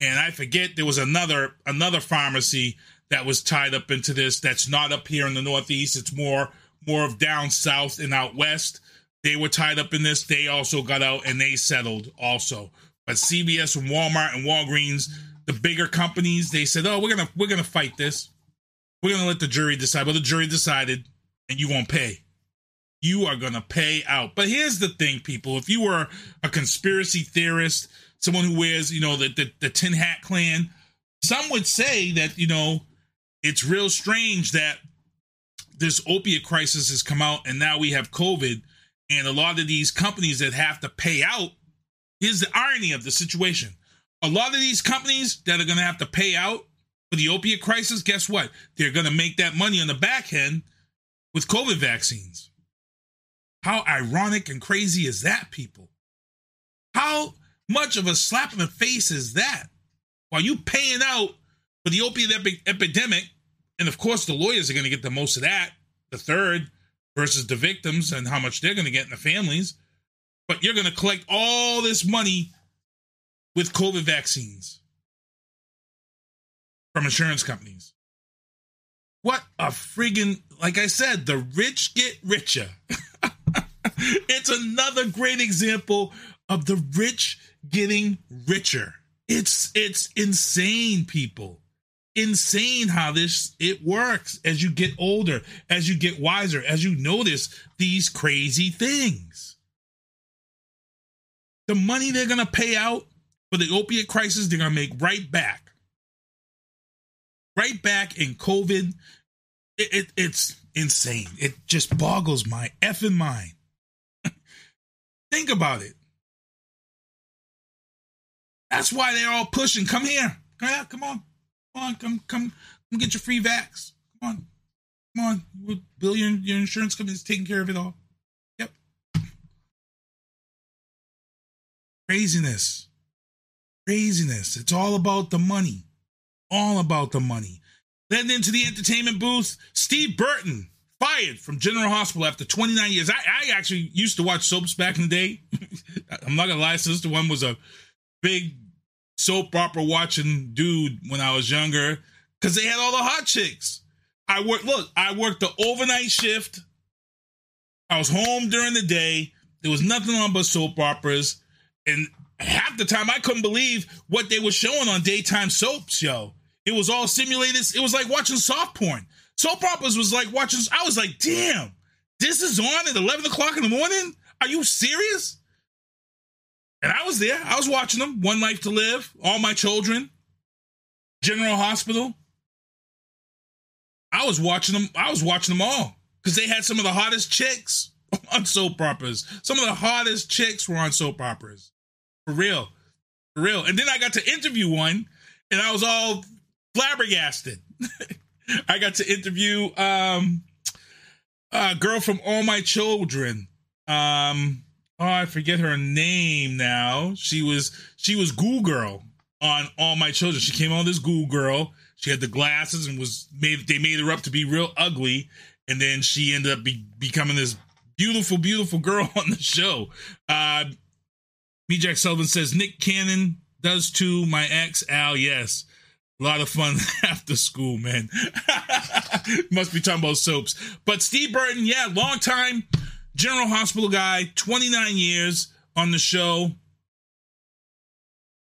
And I forget there was another another pharmacy that was tied up into this that's not up here in the northeast. It's more more of down south and out west. They were tied up in this. They also got out and they settled also. But cvs and walmart and walgreens the bigger companies they said oh we're gonna we're gonna fight this. We're gonna let the jury decide. Well the jury decided and you won't pay. You are gonna pay out. But here's the thing people. If you were a conspiracy theorist someone who wears you know the the, the tin hat clan some would say that you know it's real strange that this opiate crisis has come out and now we have COVID and a lot of these companies that have to pay out. Here's the irony of the situation. A lot of these companies that are going to have to pay out for the opiate crisis, guess what? They're going to make that money on the back end with COVID vaccines. How ironic and crazy is that, people? How much of a slap in the face is that? While you paying out for the opiate epi- epidemic, and of course the lawyers are going to get the most of that, the third versus the victims and how much they're going to get in the families. But you're going to collect all this money with COVID vaccines from insurance companies. What a friggin' like I said, the rich get richer. it's another great example of the rich getting richer. It's it's insane, people. Insane how this it works as you get older as you get wiser as you notice these crazy things. The money they're going to pay out for the opiate crisis they're going to make right back. Right back in covid. It, it, it's insane. It just boggles my effing mind. Think about it that's why they're all pushing come here come here come on Come on, come, come, come get your free vax. Come on, come on. Bill, your, your insurance company's taking care of it all. Yep. Craziness. Craziness. It's all about the money. All about the money. Then into the entertainment booth, Steve Burton fired from General Hospital after 29 years. I, I actually used to watch soaps back in the day. I'm not gonna lie, Sinister One was a big soap opera watching dude when I was younger because they had all the hot chicks. I worked, look, I worked the overnight shift. I was home during the day. There was nothing on but soap operas. And half the time I couldn't believe what they were showing on daytime soaps, yo. It was all simulated. It was like watching soft porn. Soap operas was like watching, I was like, damn, this is on at 11 o'clock in the morning? Are you serious? And I was there. I was watching them. One Life to Live, All My Children, General Hospital. I was watching them. I was watching them all because they had some of the hottest chicks on soap operas. Some of the hottest chicks were on soap operas. For real. For real. And then I got to interview one and I was all flabbergasted. I got to interview um a girl from All My Children. Um oh, I forget her name now. She was she was Ghoul Girl on All My Children. She came on this Ghoul Girl. She had the glasses and was made. They made her up to be real ugly, and then she ended up be, becoming this beautiful, beautiful girl on the show. Uh, me Jack Sullivan says Nick Cannon does too. My ex Al, yes. A lot of fun after school, man. Must be talking about soaps. But Steve Burton, yeah, long time General Hospital guy, 29 years on the show.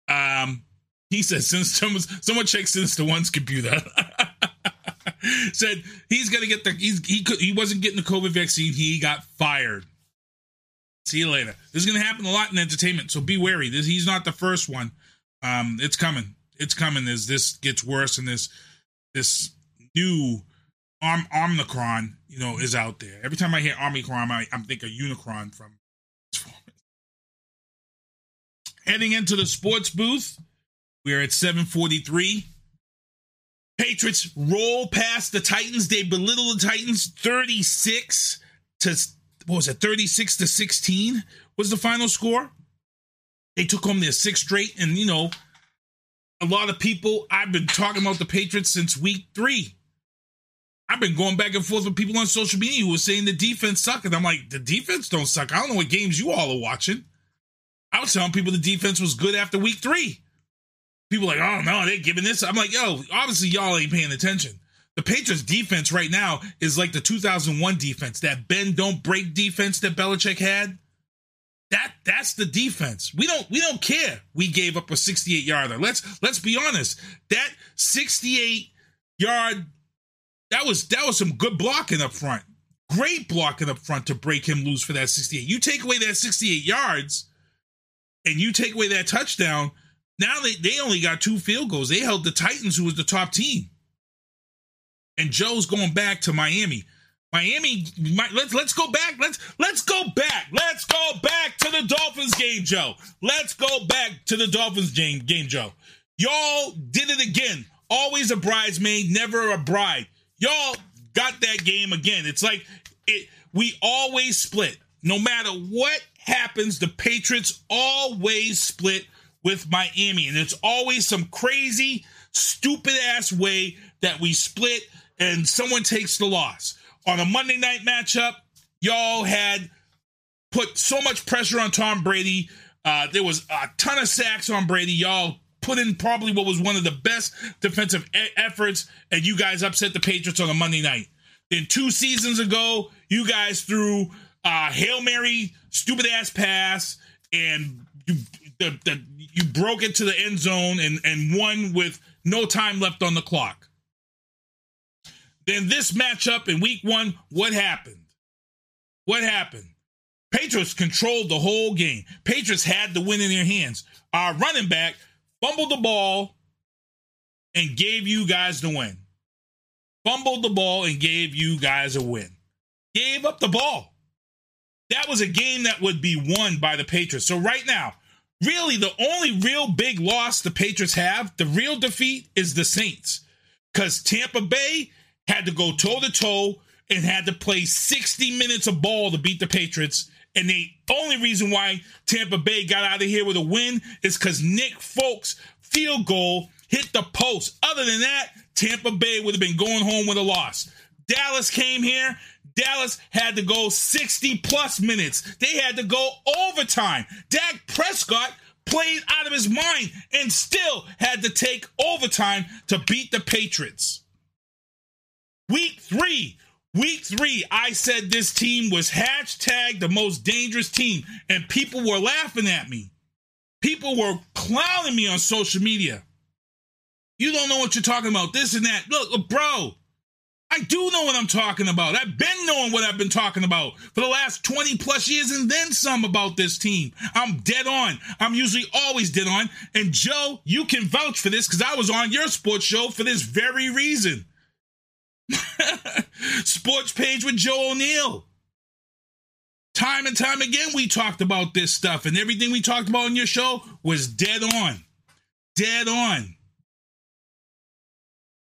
Um, he says since someone someone checked Sinister One's computer. said he's gonna get the he's he could he wasn't getting the COVID vaccine. He got fired. See you later. This is gonna happen a lot in entertainment, so be wary. This he's not the first one. Um, it's coming. It's coming as this gets worse and this this new Arm Omicron, you know, is out there. Every time I hear Omicron, I, I'm thinking Unicron from Heading into the sports booth, We're at 743. Patriots roll past the Titans. They belittle the Titans 36 to what was it, 36 to 16 was the final score. They took home their sixth straight, and you know, a lot of people I've been talking about the Patriots since week three. I've been going back and forth with people on social media who were saying the defense suck, and I'm like, the defense don't suck. I don't know what games you all are watching. I was telling people the defense was good after week three. People like, oh no, they're giving this. I'm like, yo, obviously y'all ain't paying attention. The Patriots defense right now is like the 2001 defense, that bend don't break defense that Belichick had. That that's the defense. We don't we don't care. We gave up a 68 yarder. Let's let's be honest. That 68 yard that was that was some good blocking up front. Great blocking up front to break him loose for that 68. You take away that 68 yards and you take away that touchdown, now they, they only got two field goals. They held the Titans, who was the top team. And Joe's going back to Miami. Miami, my, let's let's go back. Let's let's go back. Let's go back to the Dolphins game, Joe. Let's go back to the Dolphins game, game, Joe. Y'all did it again. Always a bridesmaid, never a bride. Y'all got that game again. It's like it. We always split. No matter what happens, the Patriots always split with Miami, and it's always some crazy, stupid ass way that we split, and someone takes the loss on a Monday night matchup, y'all had put so much pressure on Tom Brady. Uh, there was a ton of sacks on Brady. Y'all put in probably what was one of the best defensive e- efforts, and you guys upset the Patriots on a Monday night. Then two seasons ago, you guys threw uh, hail mary, stupid ass pass, and you the, the you broke it to the end zone and and won with no time left on the clock. Then this matchup in week one, what happened? What happened? Patriots controlled the whole game. Patriots had the win in their hands. Our running back fumbled the ball and gave you guys the win. Fumbled the ball and gave you guys a win. Gave up the ball. That was a game that would be won by the Patriots. So right now, really the only real big loss the Patriots have, the real defeat is the Saints. Because Tampa Bay had to go toe to toe and had to play 60 minutes of ball to beat the Patriots. And the only reason why Tampa Bay got out of here with a win is because Nick Folk's field goal hit the post. Other than that, Tampa Bay would have been going home with a loss. Dallas came here. Dallas had to go 60 plus minutes. They had to go overtime. Dak Prescott played out of his mind and still had to take overtime to beat the Patriots. Week three, week three, I said this team was hashtag the most dangerous team, and people were laughing at me. People were clowning me on social media. You don't know what you're talking about, this and that. Look, look, bro, I do know what I'm talking about. I've been knowing what I've been talking about for the last 20 plus years and then some about this team. I'm dead on. I'm usually always dead on. And Joe, you can vouch for this because I was on your sports show for this very reason. Sports page with Joe O'Neill. Time and time again, we talked about this stuff, and everything we talked about on your show was dead on. Dead on.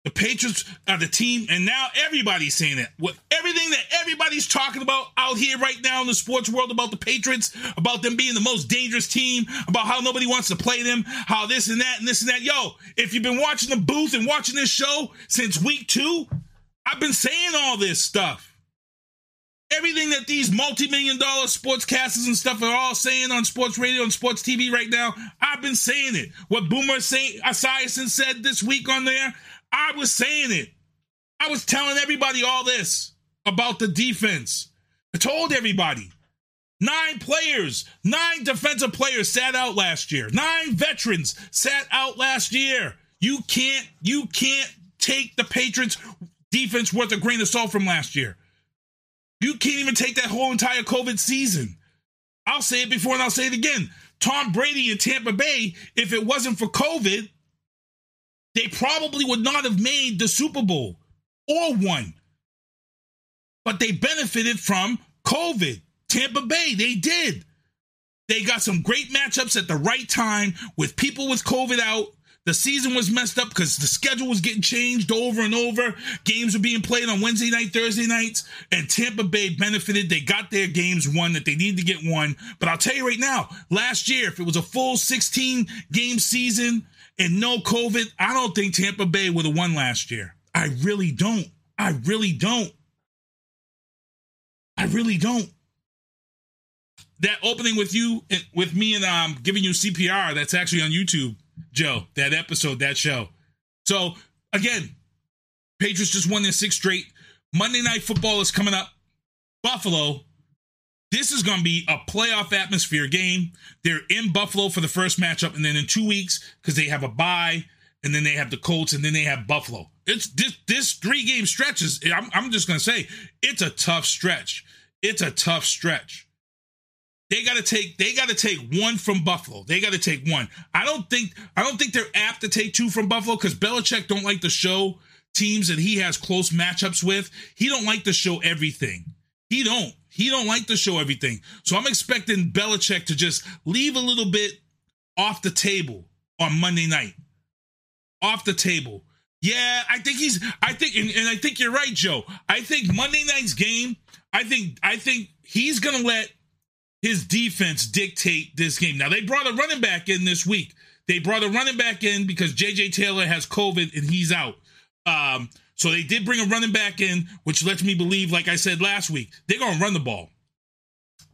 The Patriots are the team, and now everybody's saying it. With everything that everybody's talking about out here right now in the sports world about the Patriots, about them being the most dangerous team, about how nobody wants to play them, how this and that and this and that. Yo, if you've been watching the booth and watching this show since week two, I've been saying all this stuff. Everything that these multi-million dollar sportscasters and stuff are all saying on sports radio and sports TV right now, I've been saying it. What Boomer Saint Esiason said this week on there, I was saying it. I was telling everybody all this about the defense. I told everybody. Nine players, nine defensive players sat out last year. Nine veterans sat out last year. You can't, you can't take the Patriots defense worth a grain of salt from last year. You can't even take that whole entire COVID season. I'll say it before and I'll say it again. Tom Brady in Tampa Bay, if it wasn't for COVID, they probably would not have made the Super Bowl or won. But they benefited from COVID. Tampa Bay, they did. They got some great matchups at the right time with people with COVID out. The season was messed up because the schedule was getting changed over and over. Games were being played on Wednesday night, Thursday nights, and Tampa Bay benefited. They got their games won that they needed to get won. But I'll tell you right now, last year, if it was a full 16 game season and no COVID, I don't think Tampa Bay would have won last year. I really don't. I really don't. I really don't. That opening with you, with me, and um, giving you CPR. That's actually on YouTube, Joe. That episode, that show. So again, Patriots just won their sixth straight. Monday Night Football is coming up. Buffalo. This is going to be a playoff atmosphere game. They're in Buffalo for the first matchup, and then in two weeks, because they have a bye, and then they have the Colts, and then they have Buffalo. It's this this three game stretch is. I'm, I'm just going to say it's a tough stretch. It's a tough stretch. They got to take they got to take one from Buffalo. They got to take one. I don't think I don't think they're apt to take two from Buffalo because Belichick don't like to show teams that he has close matchups with. He don't like to show everything. He don't. He don't like to show everything. So I'm expecting Belichick to just leave a little bit off the table on Monday night. Off the table. Yeah, I think he's I think and, and I think you're right, Joe. I think Monday night's game, I think I think he's gonna let his defense dictate this game. Now they brought a running back in this week. They brought a running back in because JJ Taylor has COVID and he's out. Um, so they did bring a running back in, which lets me believe, like I said last week, they're going to run the ball.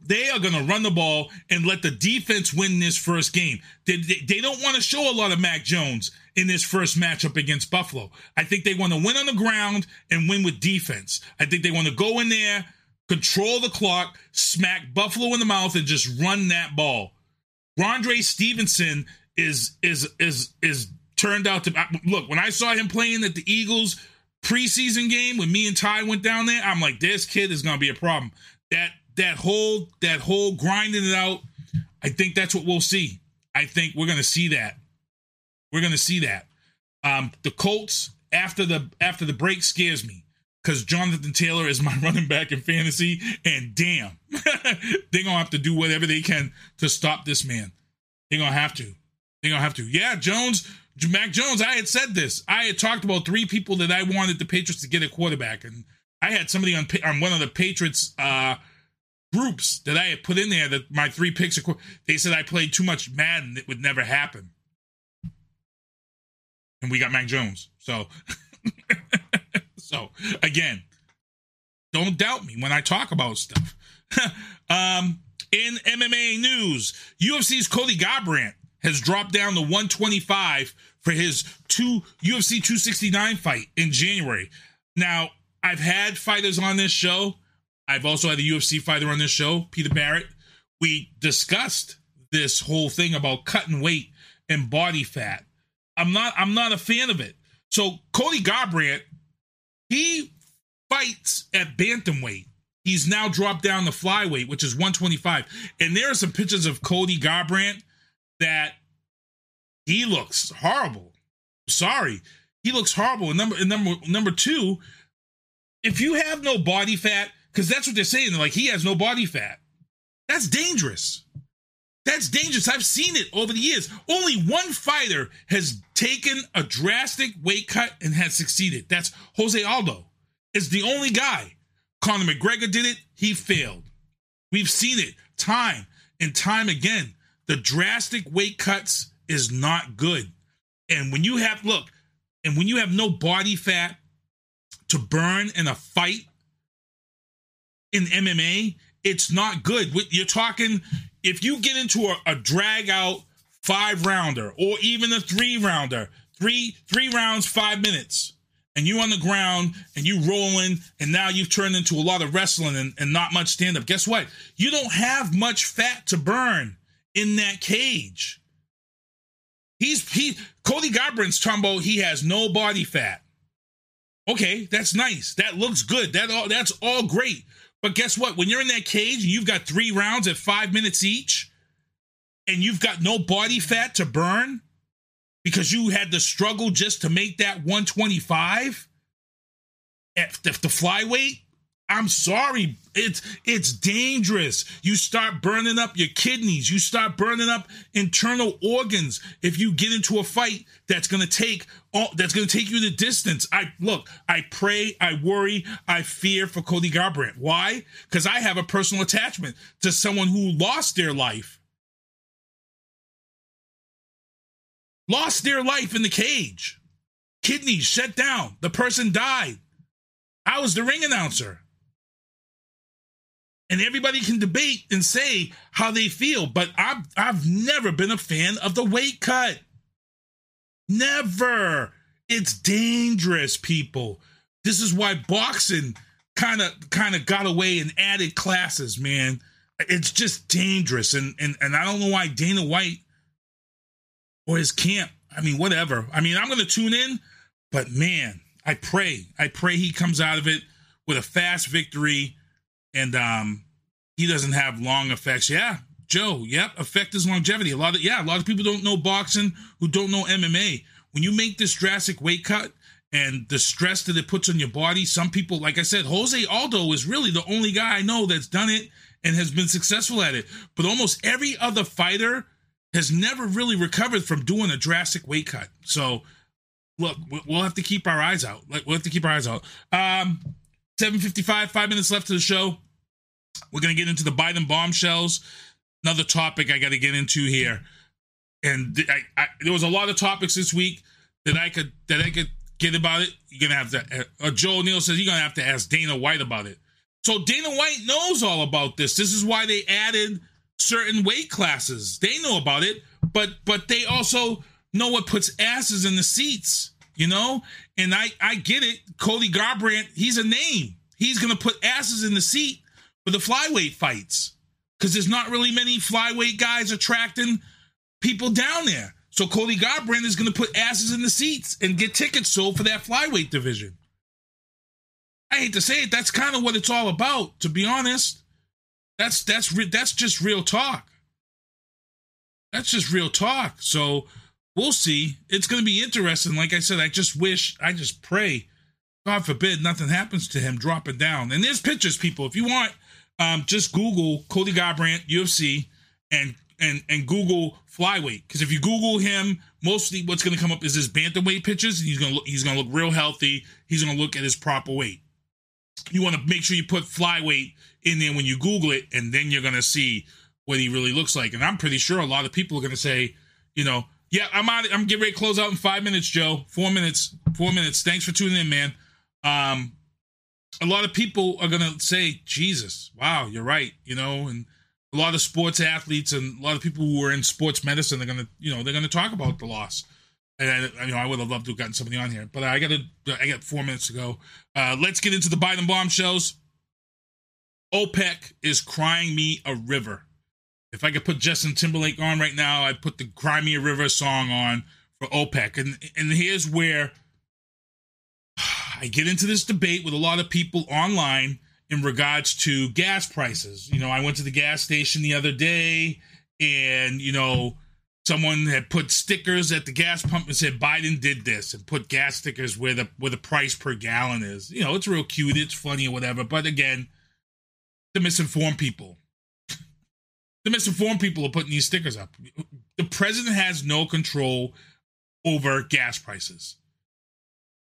They are going to run the ball and let the defense win this first game. They, they, they don't want to show a lot of Mac Jones in this first matchup against Buffalo. I think they want to win on the ground and win with defense. I think they want to go in there, control the clock, smack Buffalo in the mouth, and just run that ball. Rhamondre Stevenson is is is is turned out to look when I saw him playing at the Eagles preseason game when me and Ty went down there, I'm like, this kid is gonna be a problem. That that whole that whole grinding it out, I think that's what we'll see. I think we're gonna see that. We're gonna see that. Um, the Colts after the after the break scares me because Jonathan Taylor is my running back in fantasy, and damn, they're gonna have to do whatever they can to stop this man. They're gonna have to. They're gonna have to. Yeah, Jones Mac Jones, I had said this. I had talked about three people that I wanted the Patriots to get a quarterback, and I had somebody on on one of the Patriots uh, groups that I had put in there that my three picks. Are, they said I played too much Madden; it would never happen. And we got Mac Jones. So, so again, don't doubt me when I talk about stuff. um, in MMA news, UFC's Cody Garbrandt has dropped down to 125 for his two UFC 269 fight in January. Now, I've had fighters on this show. I've also had a UFC fighter on this show, Peter Barrett. We discussed this whole thing about cutting weight and body fat. I'm not I'm not a fan of it. So Cody Garbrandt, he fights at bantamweight. He's now dropped down to flyweight, which is 125. And there are some pictures of Cody Garbrandt that he looks horrible. Sorry, he looks horrible. And number and number number two, if you have no body fat, because that's what they're saying, like he has no body fat. That's dangerous. That's dangerous. I've seen it over the years. Only one fighter has taken a drastic weight cut and has succeeded. That's Jose Aldo. It's the only guy. Conor McGregor did it. He failed. We've seen it time and time again. The drastic weight cuts is not good. And when you have, look, and when you have no body fat to burn in a fight in MMA, it's not good. You're talking, if you get into a, a drag out five rounder or even a three rounder, three three rounds, five minutes, and you on the ground and you rolling, and now you've turned into a lot of wrestling and, and not much stand up. Guess what? You don't have much fat to burn in that cage. He's he Cody Garbrandt's about he has no body fat. Okay, that's nice. That looks good. That all that's all great. But guess what? When you're in that cage you've got three rounds at five minutes each, and you've got no body fat to burn because you had to struggle just to make that 125 at the flyweight, I'm sorry. It's it's dangerous. You start burning up your kidneys. You start burning up internal organs if you get into a fight that's going to take all that's going to take you the distance. I look, I pray, I worry, I fear for Cody Garbrandt. Why? Cuz I have a personal attachment to someone who lost their life. Lost their life in the cage. Kidneys shut down. The person died. I was the ring announcer and everybody can debate and say how they feel but i've i've never been a fan of the weight cut. Never. It's dangerous people. This is why boxing kind of kind of got away and added classes man. It's just dangerous and and and i don't know why dana white or his camp i mean whatever. I mean i'm gonna tune in but man i pray i pray he comes out of it with a fast victory and um he doesn't have long effects. Yeah, Joe. Yep, effect is longevity. A lot of yeah, a lot of people don't know boxing who don't know MMA. When you make this drastic weight cut and the stress that it puts on your body, some people, like I said, Jose Aldo is really the only guy I know that's done it and has been successful at it. But almost every other fighter has never really recovered from doing a drastic weight cut. So look, we'll have to keep our eyes out. Like We'll have to keep our eyes out. Um, 755, five minutes left to the show. We're to get into the Biden bombshells. Another topic I got to get into here. And I, I, there was a lot of topics this week that I could that I could get about it. You're gonna have to. Uh, Joe O'Neill says you're gonna have to ask Dana White about it. So Dana White knows all about this. This is why they added certain weight classes. They know about it, but but they also know what puts asses in the seats. You know, and I I get it. Cody Garbrandt, he's a name. He's gonna put asses in the seat for the flyweight fights because there's not really many flyweight guys attracting people down there. So Cody Garbrandt is going to put asses in the seats and get tickets sold for that flyweight division. I hate to say it, that's kind of what it's all about. To be honest, that's that's re- that's just real talk. That's just real talk. So we'll see. It's going to be interesting. Like I said, I just wish, I just pray, God forbid, nothing happens to him dropping down. And there's pictures, people. If you want um, just Google Cody Garbrandt UFC and and and Google flyweight because if you Google him, mostly what's going to come up is his bantamweight pictures, and he's going to look he's going to look real healthy. He's going to look at his proper weight. You want to make sure you put flyweight in there when you Google it, and then you're going to see what he really looks like. And I'm pretty sure a lot of people are going to say, you know, yeah, I'm out. I'm getting ready to close out in five minutes, Joe. Four minutes. Four minutes. Thanks for tuning in, man. Um, a lot of people are to say, Jesus, wow, you're right. You know, and a lot of sports athletes and a lot of people who are in sports medicine they're to, you know, they're to talk about the loss. And I, you know, I would have loved to have gotten somebody on here, but I got to, I got four minutes to go. Uh, let's get into the Biden bombshells. OPEC is crying me a river. If I could put Justin Timberlake on right now, I'd put the Cry Me a River song on for OPEC. And and here's where I get into this debate with a lot of people online in regards to gas prices. You know, I went to the gas station the other day and, you know, someone had put stickers at the gas pump and said Biden did this and put gas stickers where the where the price per gallon is. You know, it's real cute, it's funny or whatever, but again, the misinformed people. The misinformed people are putting these stickers up. The president has no control over gas prices.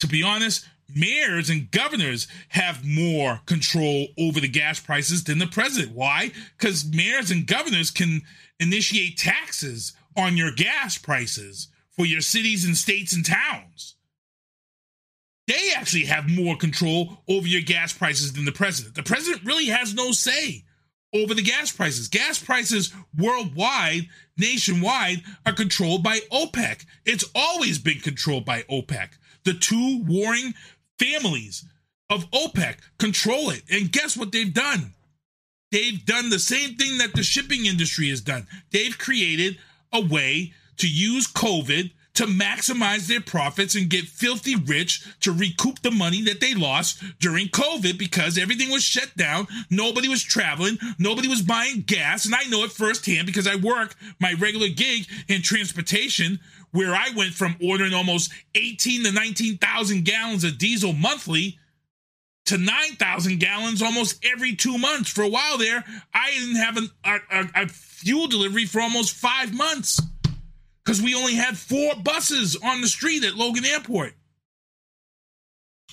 To be honest, mayors and governors have more control over the gas prices than the president. Why? Because mayors and governors can initiate taxes on your gas prices for your cities and states and towns. They actually have more control over your gas prices than the president. The president really has no say over the gas prices. Gas prices worldwide, nationwide, are controlled by OPEC. It's always been controlled by OPEC. The two warring families of OPEC control it. And guess what they've done? They've done the same thing that the shipping industry has done. They've created a way to use COVID to maximize their profits and get filthy rich to recoup the money that they lost during COVID because everything was shut down. Nobody was traveling. Nobody was buying gas. And I know it firsthand because I work my regular gig in transportation where I went from ordering almost 18 to 19,000 gallons of diesel monthly to 9,000 gallons almost every two months. For a while there, I didn't have an, a, a, a fuel delivery for almost five months because we only had four buses on the street at Logan Airport.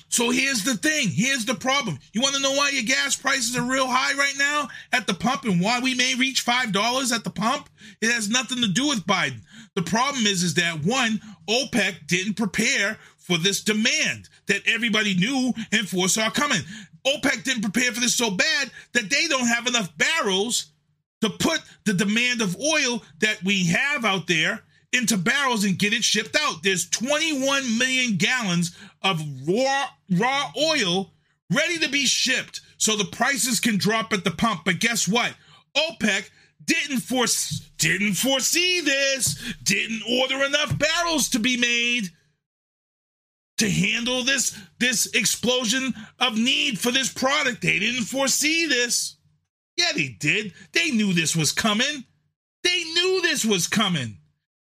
So here's the thing. Here's the problem. You want to know why your gas prices are real high right now at the pump and why we may reach $5 at the pump? It has nothing to do with Biden. The problem is, is that one, OPEC didn't prepare for this demand that everybody knew and foresaw coming. OPEC didn't prepare for this so bad that they don't have enough barrels to put the demand of oil that we have out there into barrels and get it shipped out. There's 21 million gallons of raw raw oil ready to be shipped so the prices can drop at the pump. But guess what? OPEC didn't foresee didn't foresee this, didn't order enough barrels to be made to handle this this explosion of need for this product. They didn't foresee this. Yeah, they did. They knew this was coming. They knew this was coming.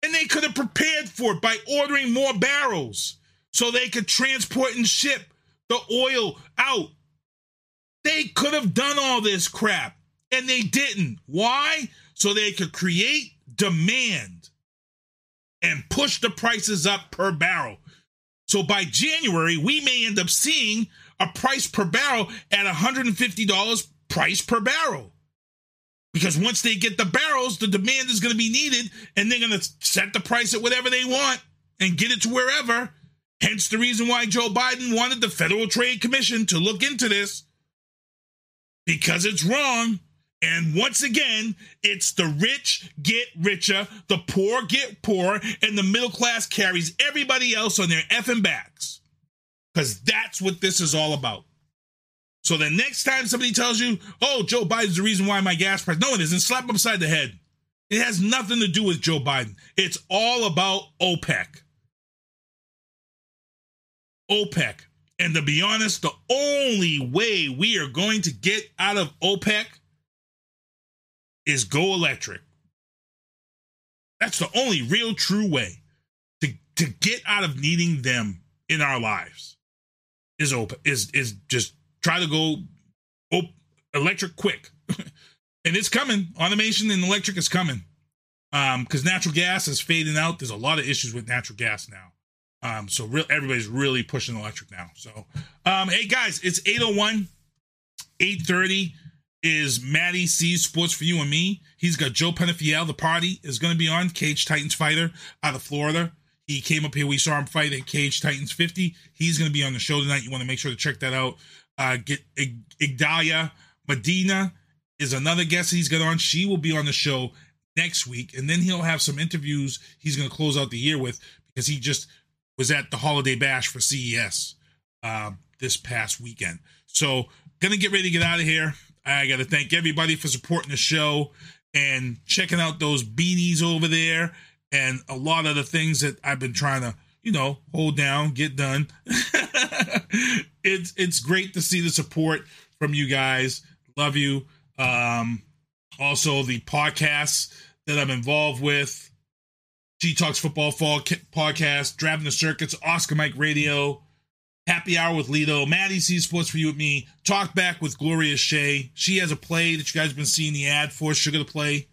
And they could have prepared for it by ordering more barrels so they could transport and ship the oil out. They could have done all this crap and they didn't. Why? So they could create demand and push the prices up per barrel. So by January, we may end up seeing a price per barrel at $150 price per barrel. Because once they get the barrels, the demand is going to be needed, and they're going to set the price at whatever they want and get it to wherever. Hence the reason why Joe Biden wanted the Federal Trade Commission to look into this. Because it's wrong. And once again, it's the rich get richer, the poor get poor, and the middle class carries everybody else on their effing backs. Because that's what this is all about. So the next time somebody tells you, oh, Joe Biden's the reason why my gas price, no, it isn't. Slap upside the head. It has nothing to do with Joe Biden. It's all about OPEC. OPEC. And to be honest, the only way we are going to get out of OPEC is go electric. That's the only real true way to, to get out of needing them in our lives. Is open is is just try to go op- electric quick. and it's coming. Automation and electric is coming. Um, because natural gas is fading out. There's a lot of issues with natural gas now. Um, so re- everybody's really pushing electric now. So, um, hey guys, it's 801, 830 is Maddie C's Sports for You and Me. He's got Joe Penafiel. The party is going to be on Cage Titans fighter out of Florida. He came up here. We saw him fight at Cage Titans 50. He's going to be on the show tonight. You want to make sure to check that out. Uh, get Igdalia Medina is another guest he's got on. She will be on the show next week, and then he'll have some interviews he's going to close out the year with because he just was at the holiday bash for CES uh, this past weekend. So, gonna get ready to get out of here. I got to thank everybody for supporting the show and checking out those beanies over there and a lot of the things that I've been trying to, you know, hold down, get done. it's it's great to see the support from you guys. Love you. Um, also the podcasts that I'm involved with. G Talks Football Fall podcast, Driving the Circuits, Oscar Mike Radio, Happy Hour with Lido, Maddie C Sports for You with me, Talk Back with Gloria Shea. She has a play that you guys have been seeing the ad for, Sugar the Play,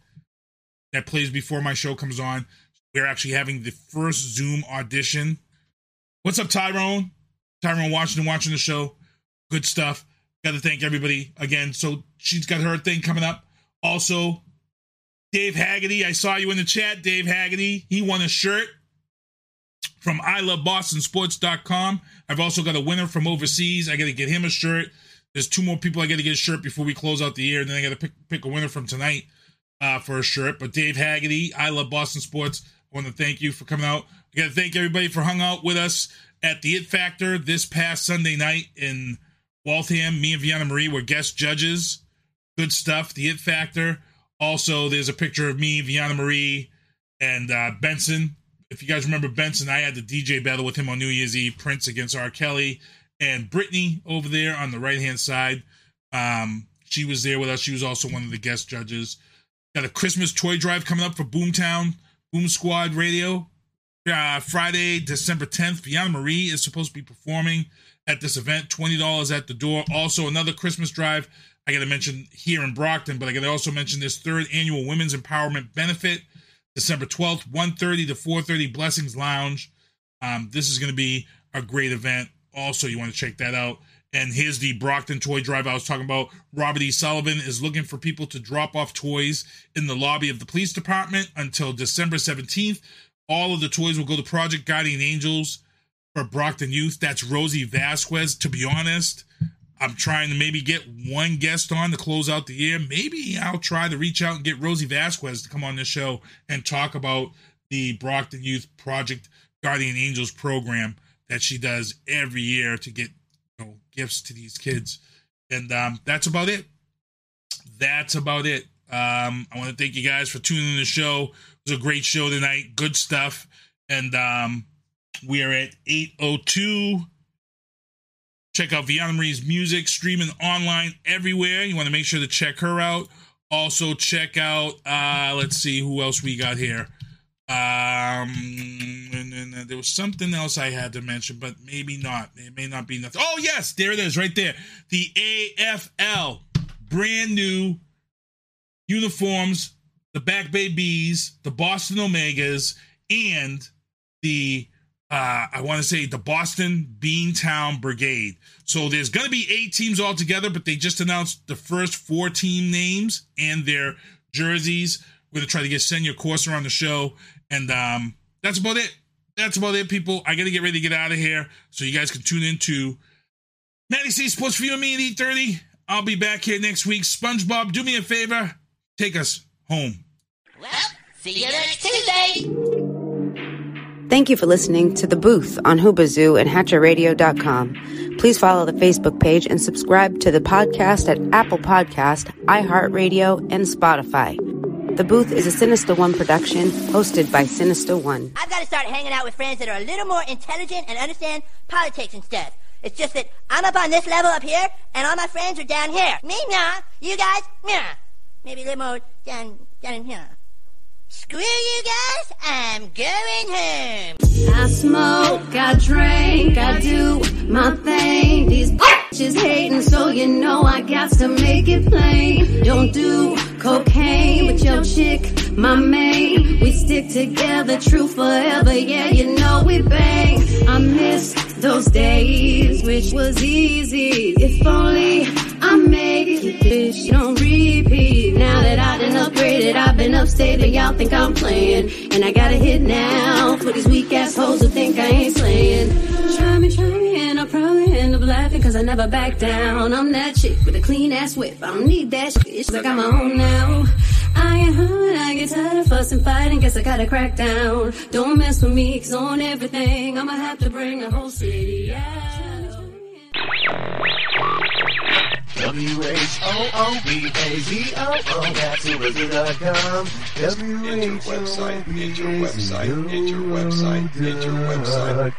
that plays before my show comes on. We're actually having the first Zoom audition. What's up, Tyrone? Tyrone Washington watching the show. Good stuff. Got to thank everybody again. So she's got her thing coming up. Also, Dave Haggerty, I saw you in the chat. Dave Haggerty, he won a shirt from I Love Boston Sports.com. I've also got a winner from overseas. I got to get him a shirt. There's two more people I got to get a shirt before we close out the year. And then I got to pick, pick a winner from tonight uh, for a shirt. But Dave Haggerty, I Love Boston Sports. I want to thank you for coming out. I got to thank everybody for hung out with us at the It Factor this past Sunday night in Waltham. Me and Vianna Marie were guest judges. Good stuff. The It Factor. Also, there's a picture of me, Vianna Marie, and uh, Benson. If you guys remember Benson, I had the DJ battle with him on New Year's Eve. Prince against R. Kelly, and Brittany over there on the right hand side. Um, she was there with us. She was also one of the guest judges. Got a Christmas toy drive coming up for Boomtown Boom Squad Radio. Uh, Friday, December 10th, Vienna Marie is supposed to be performing at this event. $20 at the door. Also, another Christmas drive. I got to mention here in Brockton, but I got to also mention this third annual Women's Empowerment Benefit, December 12th, 1.30 to 4.30, Blessings Lounge. Um, this is going to be a great event. Also, you want to check that out. And here's the Brockton toy drive I was talking about. Robert E. Sullivan is looking for people to drop off toys in the lobby of the police department until December 17th. All of the toys will go to Project Guardian Angels for Brockton Youth. That's Rosie Vasquez. To be honest, I'm trying to maybe get one guest on to close out the year. Maybe I'll try to reach out and get Rosie Vasquez to come on the show and talk about the Brockton Youth Project Guardian Angels program that she does every year to get you know, gifts to these kids. And um, that's about it. That's about it. Um, I want to thank you guys for tuning in the show. Was a great show tonight. Good stuff. And um, we are at 802. Check out Viana Marie's music, streaming online everywhere. You want to make sure to check her out. Also, check out, uh, let's see who else we got here. Um, and, and, and there was something else I had to mention, but maybe not. It may not be nothing. Oh, yes, there it is right there. The AFL, brand new uniforms, the Back Bay Bees, the Boston Omegas, and the uh, I want to say the Boston Beantown Brigade. So there's going to be eight teams altogether, but they just announced the first four team names and their jerseys. We're going to try to get Senya Corser on the show. And um, that's about it. That's about it, people. I got to get ready to get out of here so you guys can tune into Matty C Sports for you and me at 830. I'll be back here next week. SpongeBob, do me a favor. Take us home. Well, see you next Tuesday. Thank you for listening to The Booth on Whoobazoo and HatcherRadio.com. Please follow the Facebook page and subscribe to the podcast at Apple Podcast, iHeartRadio, and Spotify. The Booth is a Sinister One production hosted by Sinister One. I've got to start hanging out with friends that are a little more intelligent and understand politics and stuff. It's just that I'm up on this level up here, and all my friends are down here. Me, nah. You guys, nah. Maybe a little more down, down in here. Screw you guys, I'm going home. I smoke, I drink, I do my thing. These bitches hating, so you know I got to make it plain. Don't do cocaine, with your chick, my main. We stick together, true forever, yeah, you know we bang. I miss those days, which was easy. If only I make it, bitch, don't repeat. Now that I done upgraded, I've been upstate, and y'all think I'm playing. And I got a hit now for these weak assholes who think I ain't slaying. Try me, try me, and I'll probably end up laughing cause I never back down. I'm that chick with a clean ass whip. I don't need that shit. It's like I'm my own now. I get hurt, I get tired of fussing, fighting. Guess I gotta crack down. Don't mess with me, cause on everything, I'ma have to bring the whole city out. W-H-O-O-B-A-Z-O-O, that's Whoobazoo.com. W-H-O-O-B-A-Z-O-O. Enter website, enter website, enter website.